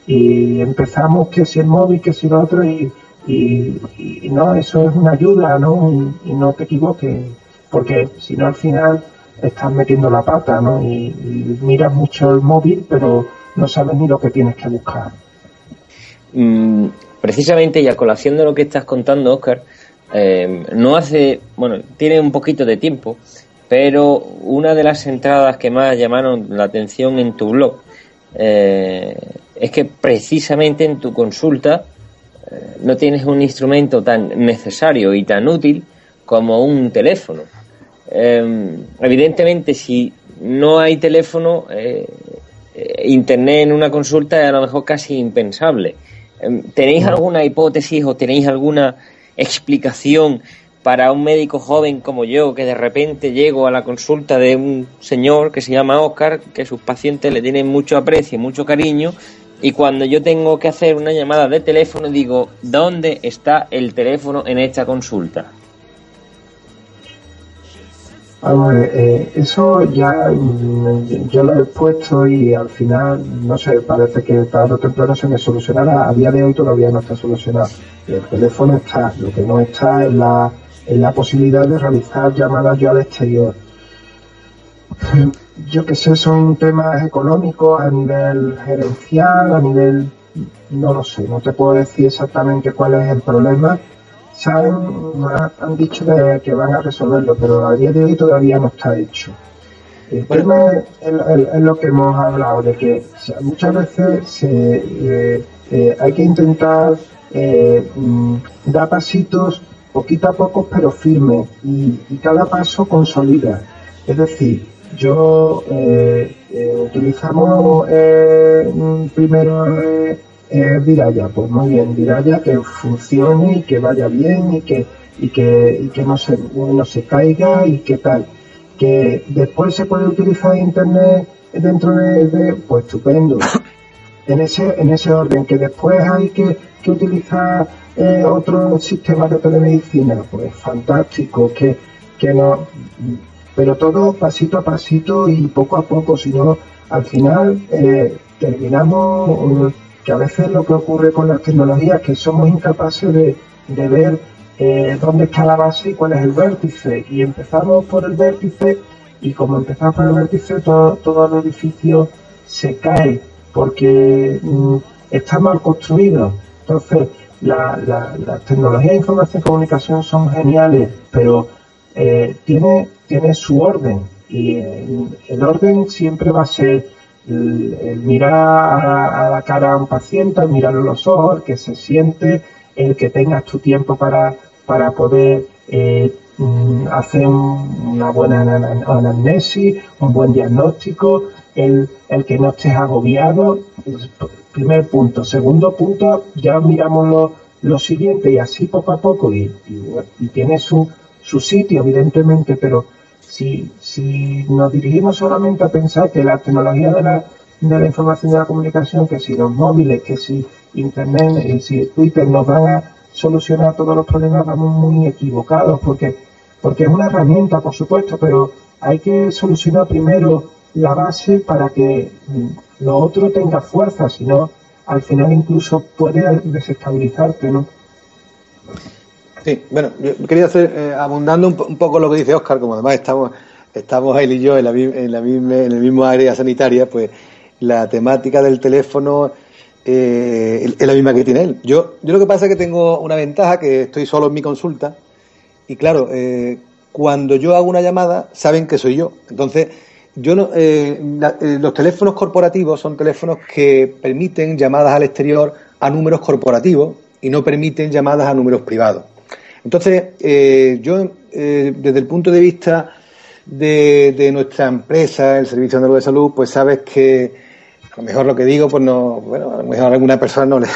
y, empezamos que si el móvil, que si lo otro, y, y, no, eso es una ayuda, ¿no? Y, no te equivoques, porque si no al final estás metiendo la pata, ¿no? Y, miras mucho el móvil, pero no sabes ni lo que tienes que buscar. Mm, precisamente, y a colación de lo que estás contando, Oscar, eh, no hace, bueno, tiene un poquito de tiempo, pero una de las entradas que más llamaron la atención en tu blog eh, es que precisamente en tu consulta eh, no tienes un instrumento tan necesario y tan útil como un teléfono. Em, evidentemente, si no hay teléfono, eh, eh, Internet en una consulta es a lo mejor casi impensable. Em, ¿Tenéis alguna hipótesis o tenéis alguna explicación para un médico joven como yo, que de repente llego a la consulta de un señor que se llama Oscar, que sus pacientes le tienen mucho aprecio y mucho cariño, y cuando yo tengo que hacer una llamada de teléfono digo, ¿dónde está el teléfono en esta consulta? Eh, eso ya mm, yo lo he puesto y al final, no sé, parece que tarde o temprano se me solucionará. A día de hoy todavía no está solucionado. El teléfono está, lo que no está es la, es la posibilidad de realizar llamadas yo al exterior yo que sé, son temas económicos a nivel gerencial, a nivel, no lo sé, no te puedo decir exactamente cuál es el problema. Saben, han dicho que, van a resolverlo, pero a día de hoy todavía no está hecho. El tema es, lo que hemos hablado, de que muchas veces se, eh, eh, hay que intentar eh, mm, dar pasitos poquito a poco, pero firmes, y, y cada paso consolida. Es decir, yo utilizamos primero eh, Viraya, pues muy bien, Viraya que funcione y que vaya bien y que y que, y que no se no se caiga y que tal. Que después se puede utilizar internet dentro de, pues estupendo. En ese, en ese orden, que después hay que, que utilizar otro sistema de telemedicina, pues fantástico, que, que no pero todo pasito a pasito y poco a poco, si no, al final eh, terminamos, que a veces lo que ocurre con las tecnologías es que somos incapaces de, ver eh, dónde está la base y cuál es el vértice, y empezamos por el vértice, y como empezamos por el vértice, todo, todo el edificio se cae, porque mm, está mal construido. Entonces, las tecnologías de información y comunicación son geniales, pero eh, tiene, tiene su orden y el, orden siempre va a ser el, mirar a, la cara a un paciente, el mirar a los ojos, que se siente, el que tengas tu tiempo para, para poder eh, mm, hacer una buena anamnesis, un buen diagnóstico, el, el que no estés agobiado. Primer punto. Segundo punto, ya miramos lo, lo siguiente y así poco a poco y, y, y tiene su, su sitio, evidentemente, pero si, si nos dirigimos solamente a pensar que la tecnología de la, de la información y de la comunicación, que si los móviles, que si Internet y si Twitter nos van a solucionar todos los problemas, vamos muy equivocados, porque, porque es una herramienta, por supuesto, pero hay que solucionar primero la base para que lo otro tenga fuerza, si no, al final incluso puede desestabilizarte, ¿no? Sí, bueno, yo quería hacer, eh, abundando un, poco lo que dice Oscar, como además estamos, estamos él y yo en, la, en, la misma, en el mismo área sanitaria, pues la temática del teléfono eh, es la misma que tiene él. Yo, yo lo que pasa es que tengo una ventaja, que estoy solo en mi consulta, y claro, eh, cuando yo hago una llamada, saben que soy yo. Entonces, yo no, los teléfonos corporativos son teléfonos que permiten llamadas al exterior a números corporativos y no permiten llamadas a números privados. Entonces, eh, yo, eh, desde el punto de vista de, nuestra empresa, el Servicio Andaluz de Salud, pues sabes que a lo mejor lo que digo, pues no, bueno, a lo mejor a alguna persona no le,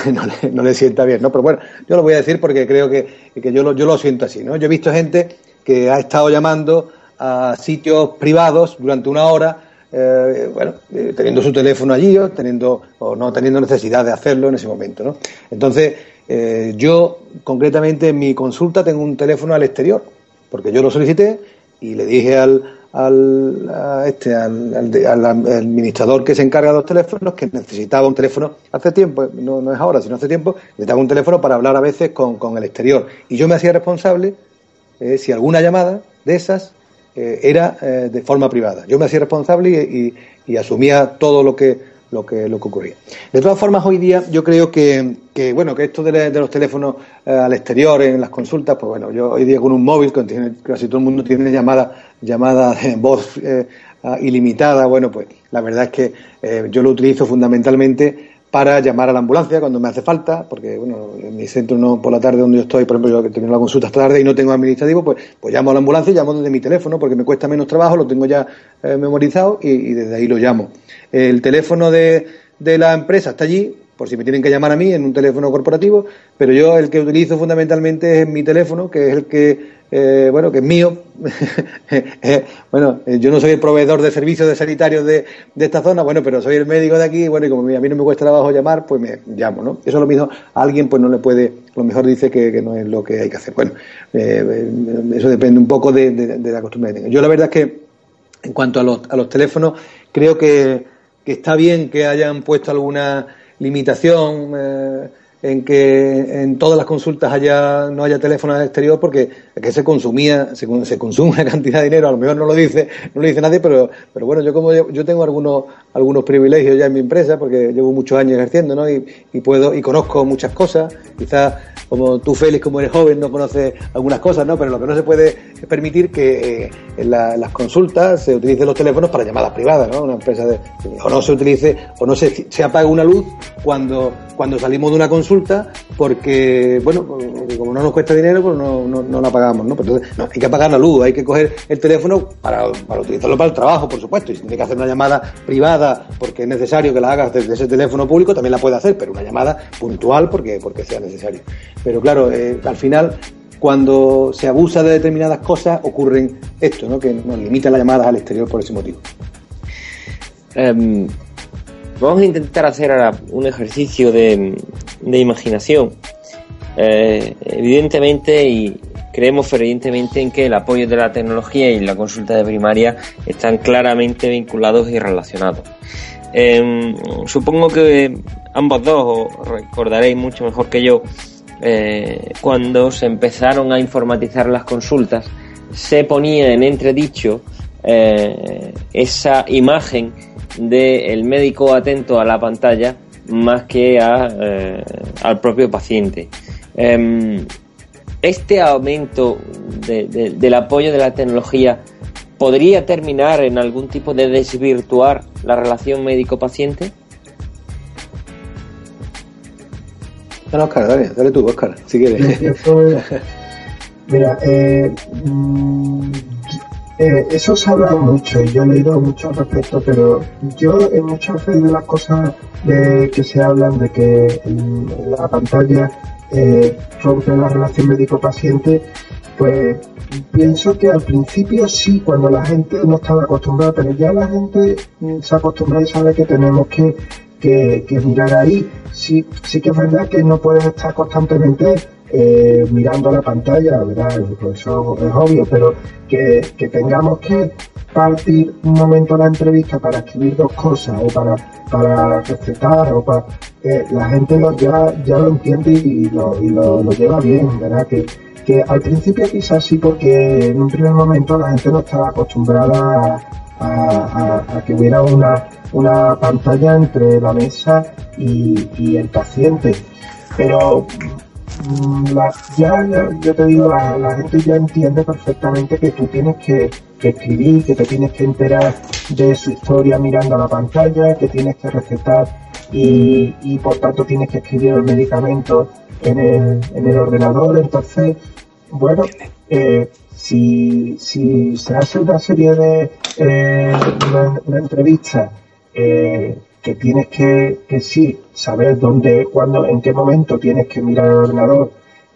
no le, sienta bien, ¿no? Pero bueno, yo lo voy a decir porque creo que, que yo, lo, yo lo siento así, ¿no? Yo he visto gente que ha estado llamando a sitios privados durante una hora, eh, bueno, eh, teniendo su teléfono allí o, teniendo, o no teniendo necesidad de hacerlo en ese momento. ¿no? Entonces, eh, yo concretamente en mi consulta tengo un teléfono al exterior, porque yo lo solicité y le dije al, al, este, al, administrador que se encarga de los teléfonos que necesitaba un teléfono hace tiempo, no, no es ahora, sino hace tiempo, necesitaba un teléfono para hablar a veces con, con el exterior. Y yo me hacía responsable eh, si alguna llamada de esas eh, era eh, de forma privada. Yo me hacía responsable y, y asumía todo lo que lo que, lo que ocurría. De todas formas, hoy día yo creo que, que bueno, que esto de, los teléfonos eh, al exterior en las consultas, pues bueno, yo hoy día con un móvil, que casi todo el mundo tiene llamada, llamada de voz eh, ilimitada, bueno, pues la verdad es que eh, yo lo utilizo fundamentalmente para llamar a la ambulancia cuando me hace falta, porque bueno, en mi centro no por la tarde donde yo estoy, por ejemplo, yo que tengo la consulta esta tarde y no tengo administrativo, pues, pues llamo a la ambulancia y llamo desde mi teléfono porque me cuesta menos trabajo, lo tengo ya memorizado y, y desde ahí lo llamo. El teléfono de, de la empresa está allí, por si me tienen que llamar a mí en un teléfono corporativo, pero yo el que utilizo fundamentalmente es mi teléfono, que es el que, eh, bueno, que es mío. Eh, bueno, eh, yo no soy el proveedor de servicios de sanitarios de, de, esta zona, bueno, pero soy el médico de aquí, bueno, y como a mí no me cuesta trabajo llamar, pues me llamo, ¿no? Eso lo mismo, alguien pues no le puede, lo mejor dice que, no es lo que hay que hacer. Bueno, eso depende un poco de, la costumbre que tenga. Yo la verdad es que, en cuanto a los, a los teléfonos, creo que está bien que hayan puesto alguna limitación en que en todas las consultas haya no haya teléfono al exterior porque que se consumía se, consume una cantidad de dinero a lo mejor no lo dice no lo dice nadie pero pero bueno yo como yo, tengo algunos algunos privilegios ya en mi empresa porque llevo muchos años ejerciendo no y, puedo y conozco muchas cosas quizás como tú, Félix, como eres joven, no conoces algunas cosas, ¿no? Pero lo que no se puede es permitir que eh, en, las consultas se utilicen los teléfonos para llamadas privadas, ¿no? Una empresa de, o no se utilice, o no se, se apague una luz cuando, cuando salimos de una consulta, porque, bueno, como no nos cuesta dinero, pues no, no, no la pagamos, ¿no? Hay que apagar la luz, hay que coger el teléfono para, para utilizarlo para el trabajo, por supuesto, y si tiene que hacer una llamada privada porque es necesario que la hagas desde ese teléfono público, también la puede hacer, pero una llamada puntual porque, porque sea necesario. Pero claro, eh, al final, cuando se abusa de determinadas cosas, ocurren esto, ¿no? que nos limitan las llamadas al exterior por ese motivo. Em, vamos a intentar hacer ahora un ejercicio de, imaginación. Eh, evidentemente, y creemos fervientemente en que el apoyo de la tecnología y la consulta de primaria están claramente vinculados y relacionados. Em, supongo que ambos dos os recordaréis mucho mejor que yo eh, cuando se empezaron a informatizar las consultas, se ponía en entredicho eh, esa imagen del médico atento a la pantalla más que a, eh, al propio paciente. Em, este aumento del apoyo de la tecnología podría terminar en algún tipo de desvirtuar la relación médico-paciente? Dale, Oscar, dale, dale tú, Oscar, si quieres. mira, eh, mm, eh, eso se ha hablado mucho y yo he leído mucho al respecto, pero yo en muchas de las cosas de, que se hablan de que la pantalla eh, rompe la relación médico-paciente, pues pienso que al principio sí, cuando la gente no estaba acostumbrada, pero ya la gente se acostumbra y sabe que tenemos que que, mirar ahí. Sí, sí que es verdad que no puedes estar constantemente eh, mirando la pantalla, ¿verdad? Eso es obvio, pero que, tengamos que partir un momento la entrevista para escribir dos cosas o para, para recetar o para... la gente ya, ya lo entiende y lo, y lo, lleva bien, ¿verdad? Que, que al principio quizás sí porque en un primer momento la gente no estaba acostumbrada a que hubiera una una pantalla entre la mesa y, el paciente. Pero mm, ya, yo te digo, la, gente ya entiende perfectamente que tú tienes que, escribir, que te tienes que enterar de su historia mirando la pantalla, que tienes que recetar y, por tanto tienes que escribir el medicamento en el, en el ordenador. Entonces, bueno, eh, si, si se hace una serie de eh, una entrevista eh, que tienes que, que, sí saber dónde, cuándo, en qué momento tienes que mirar el ordenador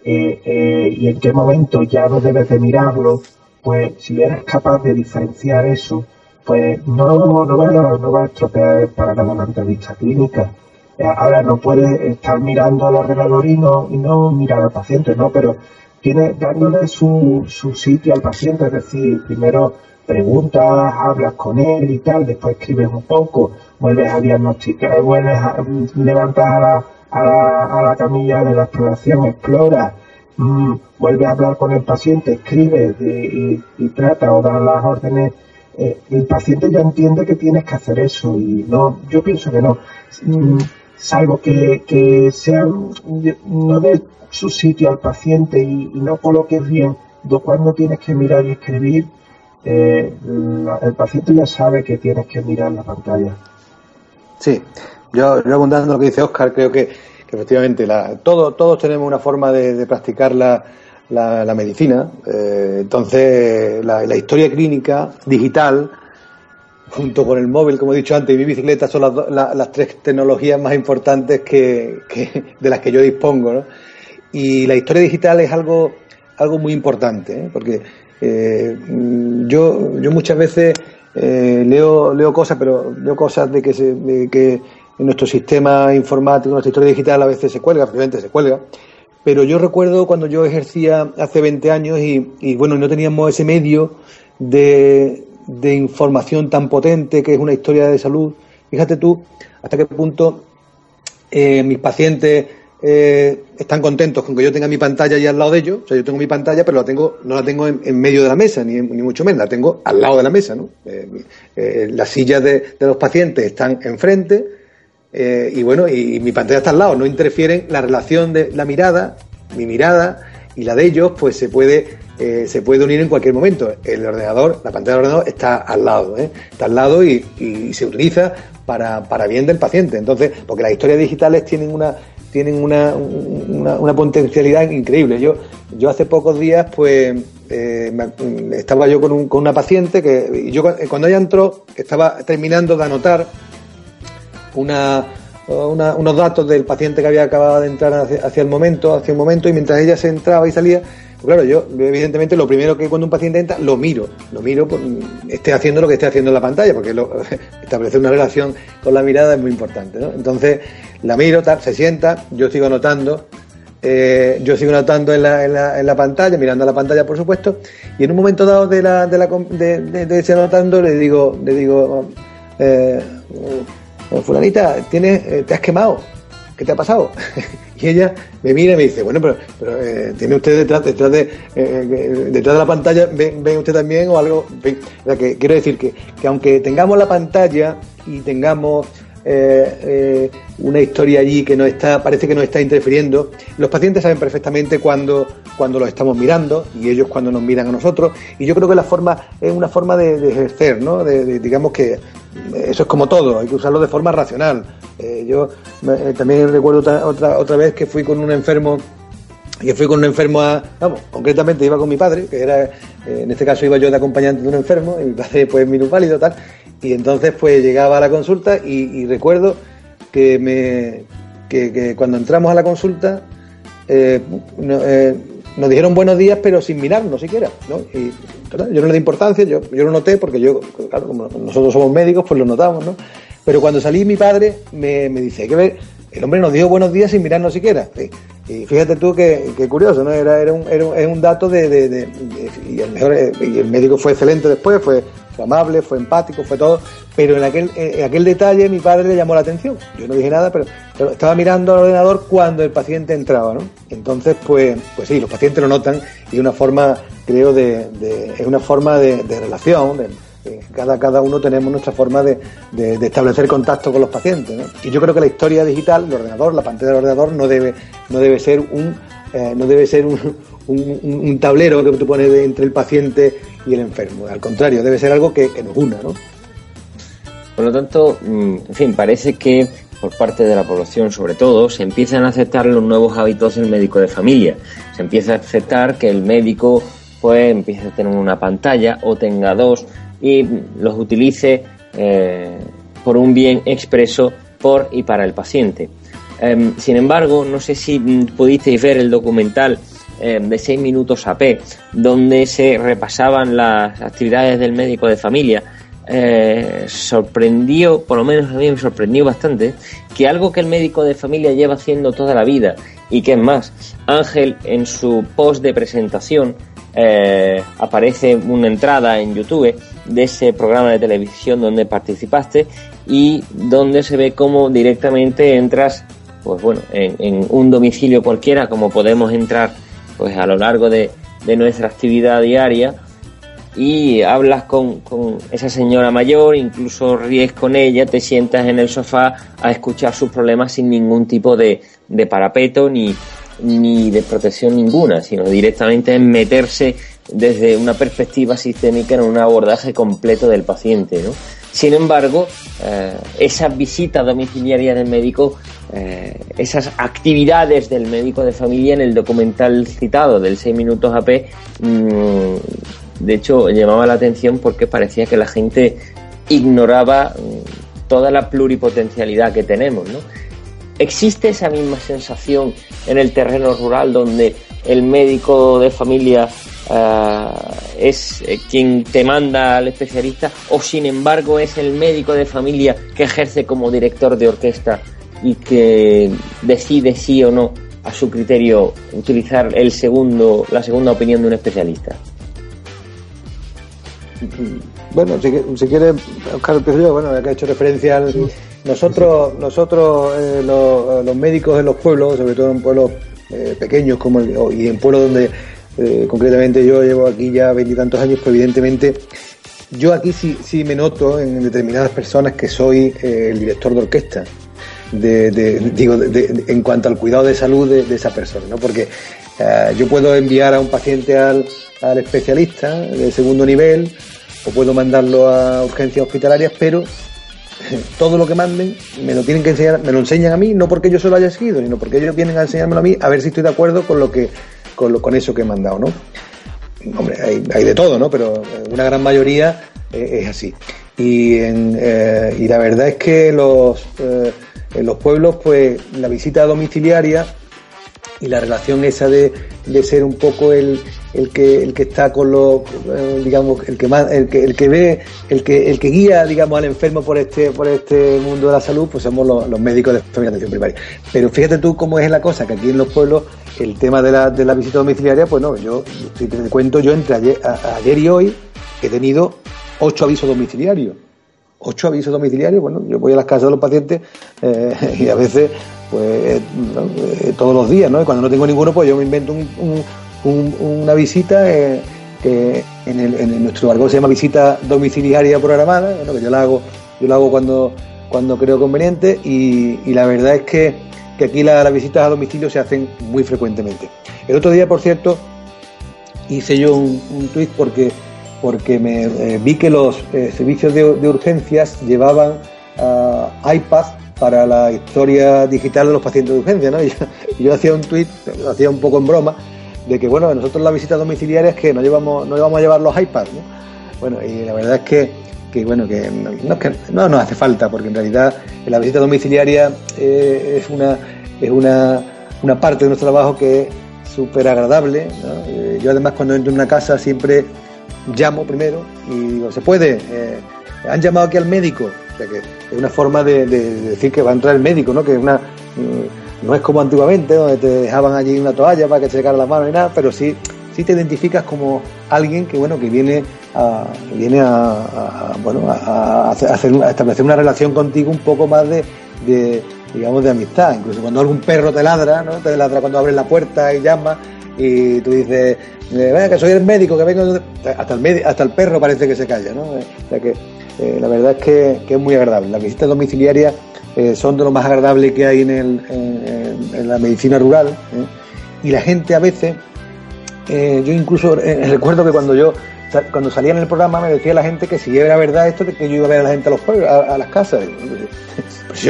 eh, eh, y en qué momento ya no debes de mirarlo pues si eres capaz de diferenciar eso, pues no, no, va, no va a estropear para nada una entrevista clínica. Eh, ahora no puedes estar mirando al ordenador y no, y no mirar al paciente, ¿no? Pero tiene dándole su, su sitio al paciente, es decir, primero preguntas, hablas con él y tal, después escribes un poco, vuelves a diagnosticar, vuelves a levantar a la, a la, a la camilla de la exploración, exploras, mm, vuelves a hablar con el paciente, escribes y, y, trata o das las órdenes, eh, el paciente ya entiende que tienes que hacer eso y no, yo pienso que no. Mm, salvo que, que sea, no dé su sitio al paciente y, no coloques bien de cuándo tienes que mirar y escribir, eh, el paciente ya sabe que tienes que mirar la pantalla. Sí, yo, yo abundando lo que dice Oscar, creo que, efectivamente la, todo, todos tenemos una forma de, practicar la, la, medicina. Eh, entonces, la, historia clínica digital junto con el móvil, como he dicho antes, y mi bicicleta son las, las tres tecnologías más importantes que, de las que yo dispongo. ¿no? Y la historia digital es algo, algo muy importante, ¿eh? porque eh, yo, yo muchas veces eh, leo, leo cosas, pero leo cosas de que, se, de que en nuestro sistema informático, nuestra historia digital a veces se cuelga, obviamente se cuelga. Pero yo recuerdo cuando yo ejercía hace 20 años y, y bueno, no teníamos ese medio de, de información tan potente que es una historia de salud. Fíjate tú hasta qué punto eh, mis pacientes eh, están contentos con que yo tenga mi pantalla ahí al lado de ellos. O sea, yo tengo mi pantalla, pero la tengo, no la tengo en, medio de la mesa, ni, ni, mucho menos, la tengo al lado de la mesa. ¿no? Eh, las sillas de, los pacientes están enfrente y bueno, y mi pantalla está al lado. No interfieren la relación de la mirada, mi mirada y la de ellos, pues se puede eh, se puede unir en cualquier momento. El ordenador, la pantalla del ordenador está al lado, ¿eh? está al lado y, se utiliza para, para, bien del paciente. Entonces, porque las historias digitales tienen una tienen una, una, potencialidad increíble. Yo, yo hace pocos días, pues, eh, estaba yo con, un, con una paciente que yo cuando ella entró estaba terminando de anotar una, unos datos del paciente que había acabado de entrar hacia, el momento, hacia un momento, y mientras ella se entraba y salía, claro, yo evidentemente lo primero que cuando un paciente entra, lo miro, lo miro, esté haciendo lo que esté haciendo en la pantalla, porque establecer una relación con la mirada es muy importante, ¿no? Entonces, la miro, se sienta, yo sigo anotando, eh, yo sigo anotando en la, en, la, pantalla, mirando a la pantalla, por supuesto, y en un momento dado de, la, de, la, de, de, ese anotando le digo, le digo, eh, oh, fulanita, ¿tienes, eh, ¿te has quemado? ¿Qué te ha pasado? y ella me mira y me dice, bueno, pero, eh, tiene usted detrás, detrás de eh, detrás de la pantalla, ¿ven, usted también o algo? que, quiero decir que, que aunque tengamos la pantalla y tengamos eh, una historia allí que no está, parece que nos está interfiriendo. Los pacientes saben perfectamente cuando, cuando los estamos mirando y ellos cuando nos miran a nosotros. Y yo creo que la forma es una forma de, ejercer, ¿no? de, digamos que eso es como todo, hay que usarlo de forma racional. Eh, yo eh, también recuerdo otra, otra, vez que fui con un enfermo, que fui con un enfermo a, vamos, concretamente iba con mi padre, que era, eh, en este caso iba yo de acompañante de un enfermo, y mi padre pues minusválido tal, y entonces pues llegaba a la consulta y, recuerdo que me, que, cuando entramos a la consulta, nos dijeron buenos días, pero sin mirarnos siquiera, yo no le di importancia, yo, yo lo noté porque yo, claro, como nosotros somos médicos, pues lo notamos, ¿no? Pero cuando salí mi padre me, me dice, que ver, el hombre nos dijo buenos días sin mirarnos siquiera. Y fíjate tú que, curioso, ¿no? Era, era, un, era un dato de, de, y, el mejor, y el médico fue excelente después, fue, amable, fue empático, fue todo, pero en aquel, en aquel detalle mi padre le llamó la atención. Yo no dije nada, pero, estaba mirando al ordenador cuando el paciente entraba, ¿no? Entonces, pues, pues sí, los pacientes lo notan y una forma, creo, de, es una forma de, relación, cada, cada uno tenemos nuestra forma de, establecer contacto con los pacientes. Y yo creo que la historia digital, el ordenador, la pantalla del ordenador no debe, no debe ser un, eh, no debe ser un, un, tablero que tú pones entre el paciente y el enfermo. Al contrario, debe ser algo que, nos una. ¿no? Por lo tanto, mm, en fin, parece que por parte de la población, sobre todo, se empiezan a aceptar los nuevos hábitos del médico de familia. Se empieza a aceptar que el médico pues empiece a tener una pantalla o tenga dos y los utilice eh, por un bien expreso por y para el paciente. Em, sin embargo, no sé si pudisteis ver el documental eh, de 6 minutos AP, donde se repasaban las actividades del médico de familia, eh, sorprendió, por lo menos a mí me sorprendió bastante, que algo que el médico de familia lleva haciendo toda la vida y que es más, Ángel en su post de presentación eh, aparece una entrada en YouTube de ese programa de televisión donde participaste y donde se ve cómo directamente entras pues bueno en, un domicilio cualquiera como podemos entrar pues a lo largo de, nuestra actividad diaria y hablas con, con, esa señora mayor, incluso ríes con ella, te sientas en el sofá a escuchar sus problemas sin ningún tipo de, de parapeto ni, ni de protección ninguna, sino directamente en meterse desde una perspectiva sistémica en un abordaje completo del paciente. Sin embargo, eh, esas visitas domiciliarias del médico, eh, esas actividades del médico de familia en el documental citado del 6 minutos AP, mmm, de hecho llamaba la atención porque parecía que la gente ignoraba mm, toda la pluripotencialidad que tenemos. ¿Existe esa misma sensación en el terreno rural donde el médico de familia uh, es eh, quien te manda al especialista o sin embargo es el médico de familia que ejerce como director de orquesta y que decide sí o no a su criterio utilizar el segundo la segunda opinión de un especialista? Bueno, si, si quiere, Oscar, bueno, ya que ha hecho referencia al, nosotros, nosotros eh, los, los, médicos de los pueblos, sobre todo en pueblos eh, pequeños como el, y en pueblos donde eh, concretamente yo llevo aquí ya veintitantos años, pues evidentemente yo aquí sí, sí me noto en determinadas personas que soy el director de orquesta. Digo, en cuanto al cuidado de salud de, esa persona, ¿no? Porque yo puedo enviar a un paciente al, al especialista de segundo nivel o puedo mandarlo a urgencias hospitalarias, pero todo lo que manden me lo tienen que enseñar, me lo enseñan a mí, no porque yo se lo haya seguido, sino porque ellos vienen a enseñármelo a mí, a ver si estoy de acuerdo con lo que, con, lo, con eso que he mandado, ¿no? Hombre, hay, de todo, ¿no? Pero una gran mayoría eh, es así. Y, en, eh, y la verdad es que los, eh, en los pueblos, pues la visita domiciliaria y la relación esa de, de ser un poco el, el que el que está con los eh, digamos el que el que el que ve el que el que guía digamos al enfermo por este por este mundo de la salud pues somos los, médicos de familia de atención primaria. Pero fíjate tú cómo es la cosa que aquí en los pueblos el tema de la, de la visita domiciliaria pues no yo si te cuento yo entre ayer, ayer y hoy he tenido ocho avisos domiciliarios. Ocho avisos domiciliarios bueno yo voy a las casas de los pacientes eh, y a veces pues eh, todos los días no y cuando no tengo ninguno pues yo me invento un una visita eh, que en, el, en nuestro argot se llama visita domiciliaria programada, bueno, que yo la hago, yo la hago cuando, cuando creo conveniente y, la verdad es que, que aquí las visitas a domicilio se hacen muy frecuentemente. El otro día, por cierto, hice yo un, un porque, porque me eh, vi que los eh, servicios de, urgencias llevaban uh, iPad para la historia digital de los pacientes de urgencia, ¿no? Yo, hacía un tuit, lo hacía un poco en broma, de que bueno, nosotros la visita domiciliaria es que no llevamos, no llevamos a llevar los iPads, ¿no? Bueno, y la verdad es que, que bueno, que no, que no nos hace falta, porque en realidad la visita domiciliaria eh, es una, es una, una parte de nuestro trabajo que es súper agradable. Eh, yo además cuando entro en una casa siempre llamo primero y digo, ¿se puede? Eh, han llamado aquí al médico, sea que es una forma de, de, decir que va a entrar el médico, ¿no? Que una no es como antiguamente, donde te dejaban allí una toalla para que te secara la mano y nada, pero sí, sí te identificas como alguien que bueno que viene a, viene a, bueno a, establecer una relación contigo un poco más de, digamos de amistad. Incluso cuando algún perro te ladra, ¿no? Te ladra cuando abres la puerta y llama y tú dices, eh, que soy el médico, que vengo hasta el hasta el perro parece que se calla, ¿no? O sea que eh, la verdad es que, es muy agradable. La visita domiciliaria eh, son de lo más agradable que hay en, el, en, la medicina rural. ¿eh? Y la gente a veces, yo incluso recuerdo que cuando yo cuando salía en el programa me decía la gente que si era verdad esto de que yo iba a ver a la gente a los pueblos, a, las casas. Pues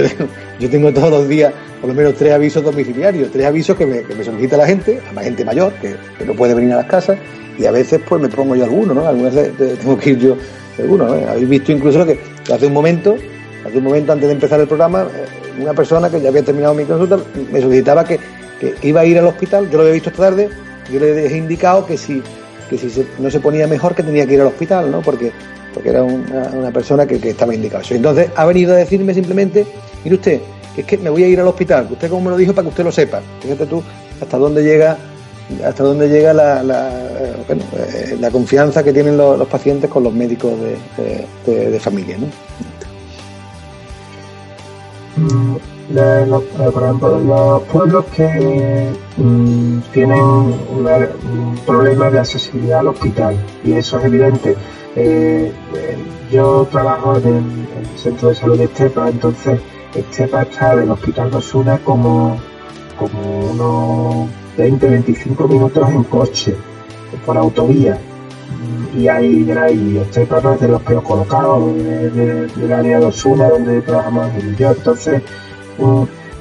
yo, tengo todos los días por lo menos tres avisos domiciliarios, tres avisos que me, que me solicita la gente, la gente mayor que, que, no puede venir a las casas y a veces pues me pongo yo alguno, ¿no? Algunas veces tengo que ir yo alguno, ¿no? Habéis visto incluso que hace un momento Hace un momento antes de empezar el programa, eh, una persona que ya había terminado mi consulta me solicitaba que, iba a ir al hospital, yo lo había visto esta tarde, yo le he indicado que si, que si no se ponía mejor que tenía que ir al hospital, ¿no? Porque, porque era una, persona que, estaba indicado. Entonces ha venido a decirme simplemente, mire usted, que es que me voy a ir al hospital, usted como me lo dijo para que usted lo sepa. Fíjate tú hasta dónde llega hasta dónde llega la, la, eh, la confianza que tienen los, pacientes con los médicos de, de, familia. ¿no? Mm, los, por ejemplo, los pueblos que mm, tienen un problema de accesibilidad al hospital, y eso es evidente. Eh, eh, yo trabajo en el, centro de salud de Estepa, entonces Estepa está del Hospital Rosuna como, como unos 20-25 minutos en coche, por autovía. Y ahí, y este no es de los peores colocados del área de Osuna, donde trabajamos en yo. Entonces,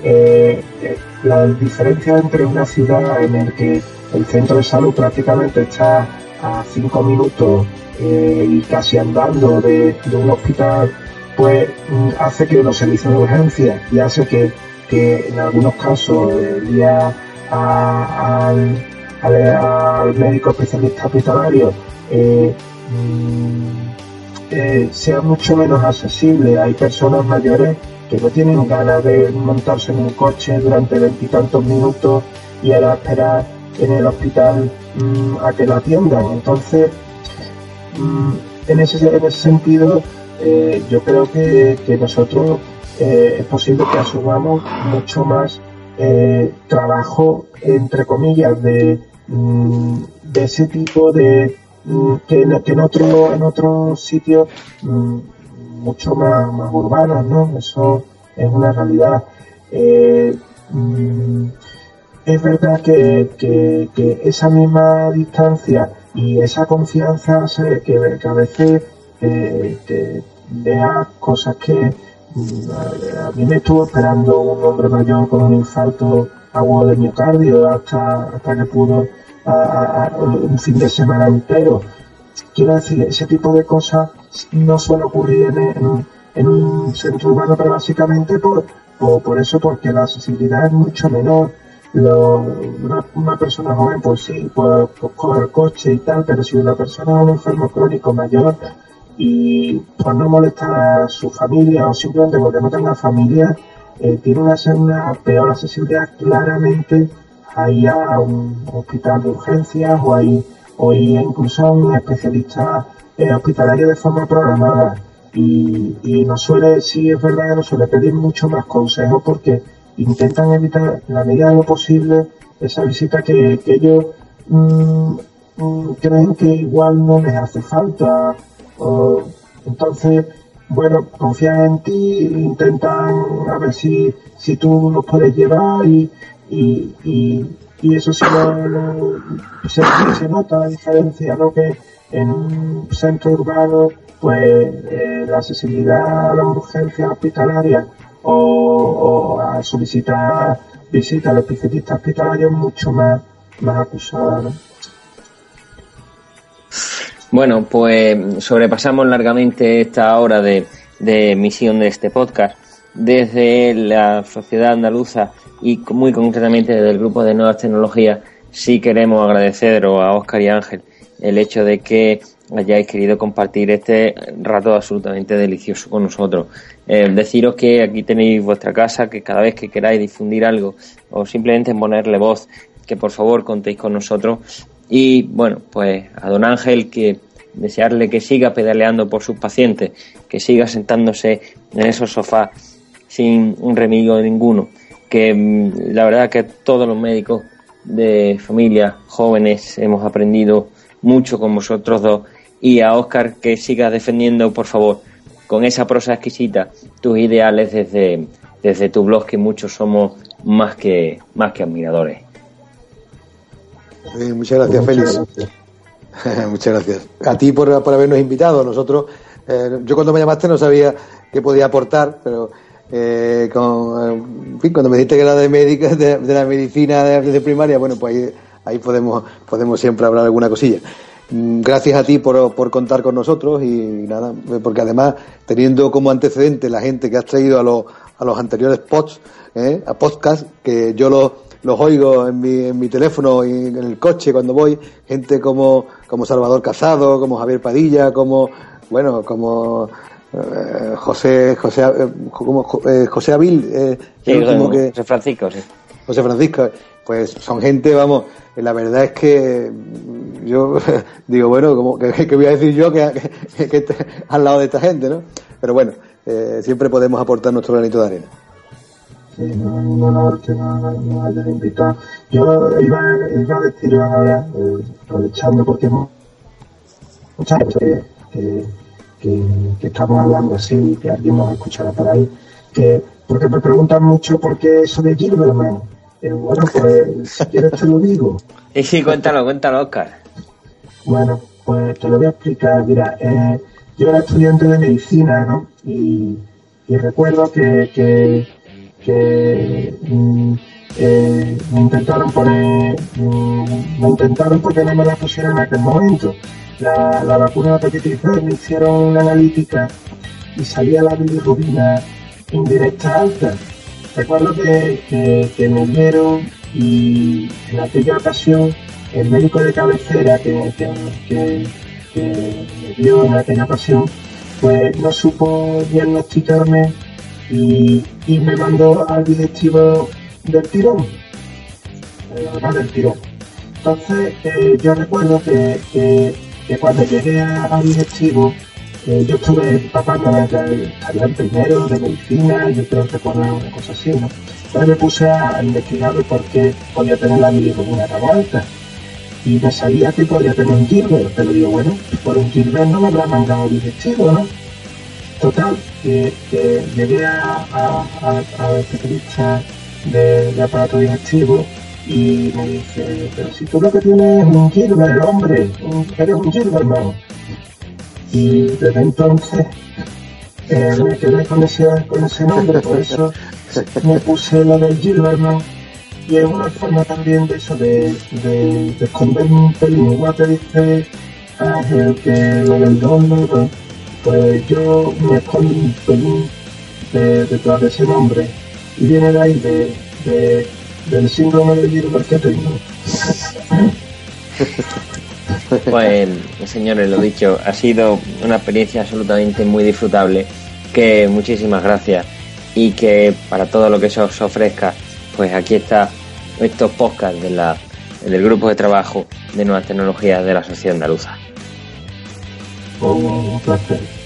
eh, eh, la diferencia entre una ciudad en la que el centro de salud prácticamente está a 5 minutos eh, y casi andando de, un hospital, pues mm, hace que los servicios de urgencia y hace que, que en algunos casos el día al, médico especialista hospitalario eh, mm, eh, sea mucho menos accesible. Hay personas mayores que no tienen ganas de montarse en un coche durante veintitantos minutos y a esperar en el hospital mm, a que la atiendan. Entonces, mm, en, ese, en ese sentido, eh, yo creo que, que nosotros es posible que asumamos mucho más eh, trabajo, entre comillas, de, mm, de ese tipo de mm, que, en otro en otros sitios mm, mucho más, más urbanos, ¿no? Eso es una realidad. Eh, es verdad que, que, esa misma distancia y esa confianza hace que, a veces eh, veas cosas que, a mí me estuvo esperando un hombre mayor con un infarto agudo de miocardio hasta, hasta que pudo un fin de semana entero. Quiero decir, ese tipo de cosas no suele ocurrir en, un centro urbano, pero básicamente por, por, eso, porque la accesibilidad es mucho menor. una, persona joven, pues sí, puede, coger coche y tal, pero si una persona un enfermo crónico mayor, y por no molestar a su familia o simplemente porque no tenga familia, eh, tiene una, una peor accesibilidad claramente ahí a un hospital de urgencias o ahí o incluso a un especialista eh, hospitalario de forma programada. Y, y nos suele, sí es verdad, nos suele pedir mucho más consejos porque intentan evitar en la medida de lo posible esa visita que, ellos mm, mm, creen que igual no les hace falta entonces, bueno, confían en ti, intentan a ver si, si tú los puedes llevar y, y, y, eso sí se, se, nota la diferencia, ¿no? Que en un centro urbano, pues eh, la accesibilidad a la urgencia hospitalaria o, a solicitar visita al especialista hospitalario es mucho más, más acusada, ¿no? Bueno, pues sobrepasamos largamente esta hora de, emisión de este podcast. Desde la sociedad andaluza y muy concretamente desde el grupo de nuevas tecnologías, sí queremos agradecer a Óscar y Ángel el hecho de que hayáis querido compartir este rato absolutamente delicioso con nosotros. Eh, deciros que aquí tenéis vuestra casa, que cada vez que queráis difundir algo o simplemente ponerle voz, que por favor contéis con nosotros y bueno, pues a don Ángel que desearle que siga pedaleando por sus pacientes, que siga sentándose en esos sofás sin un remedio ninguno, que mm, la verdad que todos los médicos de familia jóvenes hemos aprendido mucho con vosotros dos. Y a Oscar que siga defendiendo por favor con esa prosa exquisita tus ideales desde, desde tu blog que muchos somos más que más que admiradores muchas gracias, Félix. muchas gracias. A ti por, habernos invitado. Nosotros, eh, yo cuando me llamaste no sabía qué podía aportar, pero eh, con, cuando me dijiste que era de médica, de, la medicina de, primaria, bueno, pues ahí, podemos, podemos siempre hablar alguna cosilla. Mm, gracias a ti por, por, contar con nosotros y nada, porque además teniendo como antecedente la gente que has traído a los, a los anteriores pods, eh, a podcast, que yo los los oigo en mi, en mi teléfono y en el coche cuando voy, gente como, como Salvador Casado, como Javier Padilla, como, bueno, como eh, José, José, eh, como, eh, José Avil, José Francisco, sí. José Francisco, pues son gente, vamos, la verdad es que yo digo, bueno, como que, voy a decir yo que, que, al lado de esta gente, ¿no? Pero bueno, siempre podemos aportar nuestro granito de arena un honor que nos hayan invitado. Yo iba, iba a decir, eh, aprovechando porque muchas veces que, que, que, estamos hablando así, que alguien nos escuchado por ahí, que porque me preguntan mucho por qué eso de Gilbert, hermano. Eh, bueno, pues si quieres te lo digo. Y sí, cuéntalo, cuéntalo, Oscar. Bueno, pues te lo voy a explicar. Mira, eh, yo era estudiante de medicina, ¿no? Y, y recuerdo que, que que eh, me intentaron poner, me intentaron porque no me la pusieron en aquel momento. La, la vacuna de hepatitis B me hicieron una analítica y salía la bilirrubina indirecta alta. Recuerdo que, que, me dieron y en aquella ocasión el médico de cabecera que, que, me dio en aquella ocasión pues no supo diagnosticarme y, me mandó al directivo del tirón, eh, del tirón. Entonces eh, yo recuerdo que, que, cuando llegué al directivo, eh, yo estuve papándome de el primero de medicina, yo creo que recuerdo una cosa así, ¿no? Entonces me puse a investigar por qué podía tener la bilirrubina tan alta. Y me sabía que podía tener un Gilbert, pero digo, bueno, por un Gilbert no me habrá mandado directivo, ¿no? Total, que, llegué a, a, a, especialista de, de, aparato digestivo y me dice, pero si tú lo que tienes es un Gilbert, hombre, eres un Gilbert. Y desde entonces eh, me quedé con ese, con ese nombre, por eso me puse lo del Gilbert, ¿no? Y es una forma también de eso, de, de, de esconderme un pelín. Igual te dice Ángel que lo del don, pues yo me escondo un pelín detrás de ese nombre y viene de ahí de, del síndrome de Gilbert que tengo. Pues señores, lo dicho, ha sido una experiencia absolutamente muy disfrutable, que muchísimas gracias y que para todo lo que se os ofrezca, pues aquí está estos podcasts de la, del grupo de trabajo de nuevas tecnologías de la Sociedad Andaluza. Oh, un placer.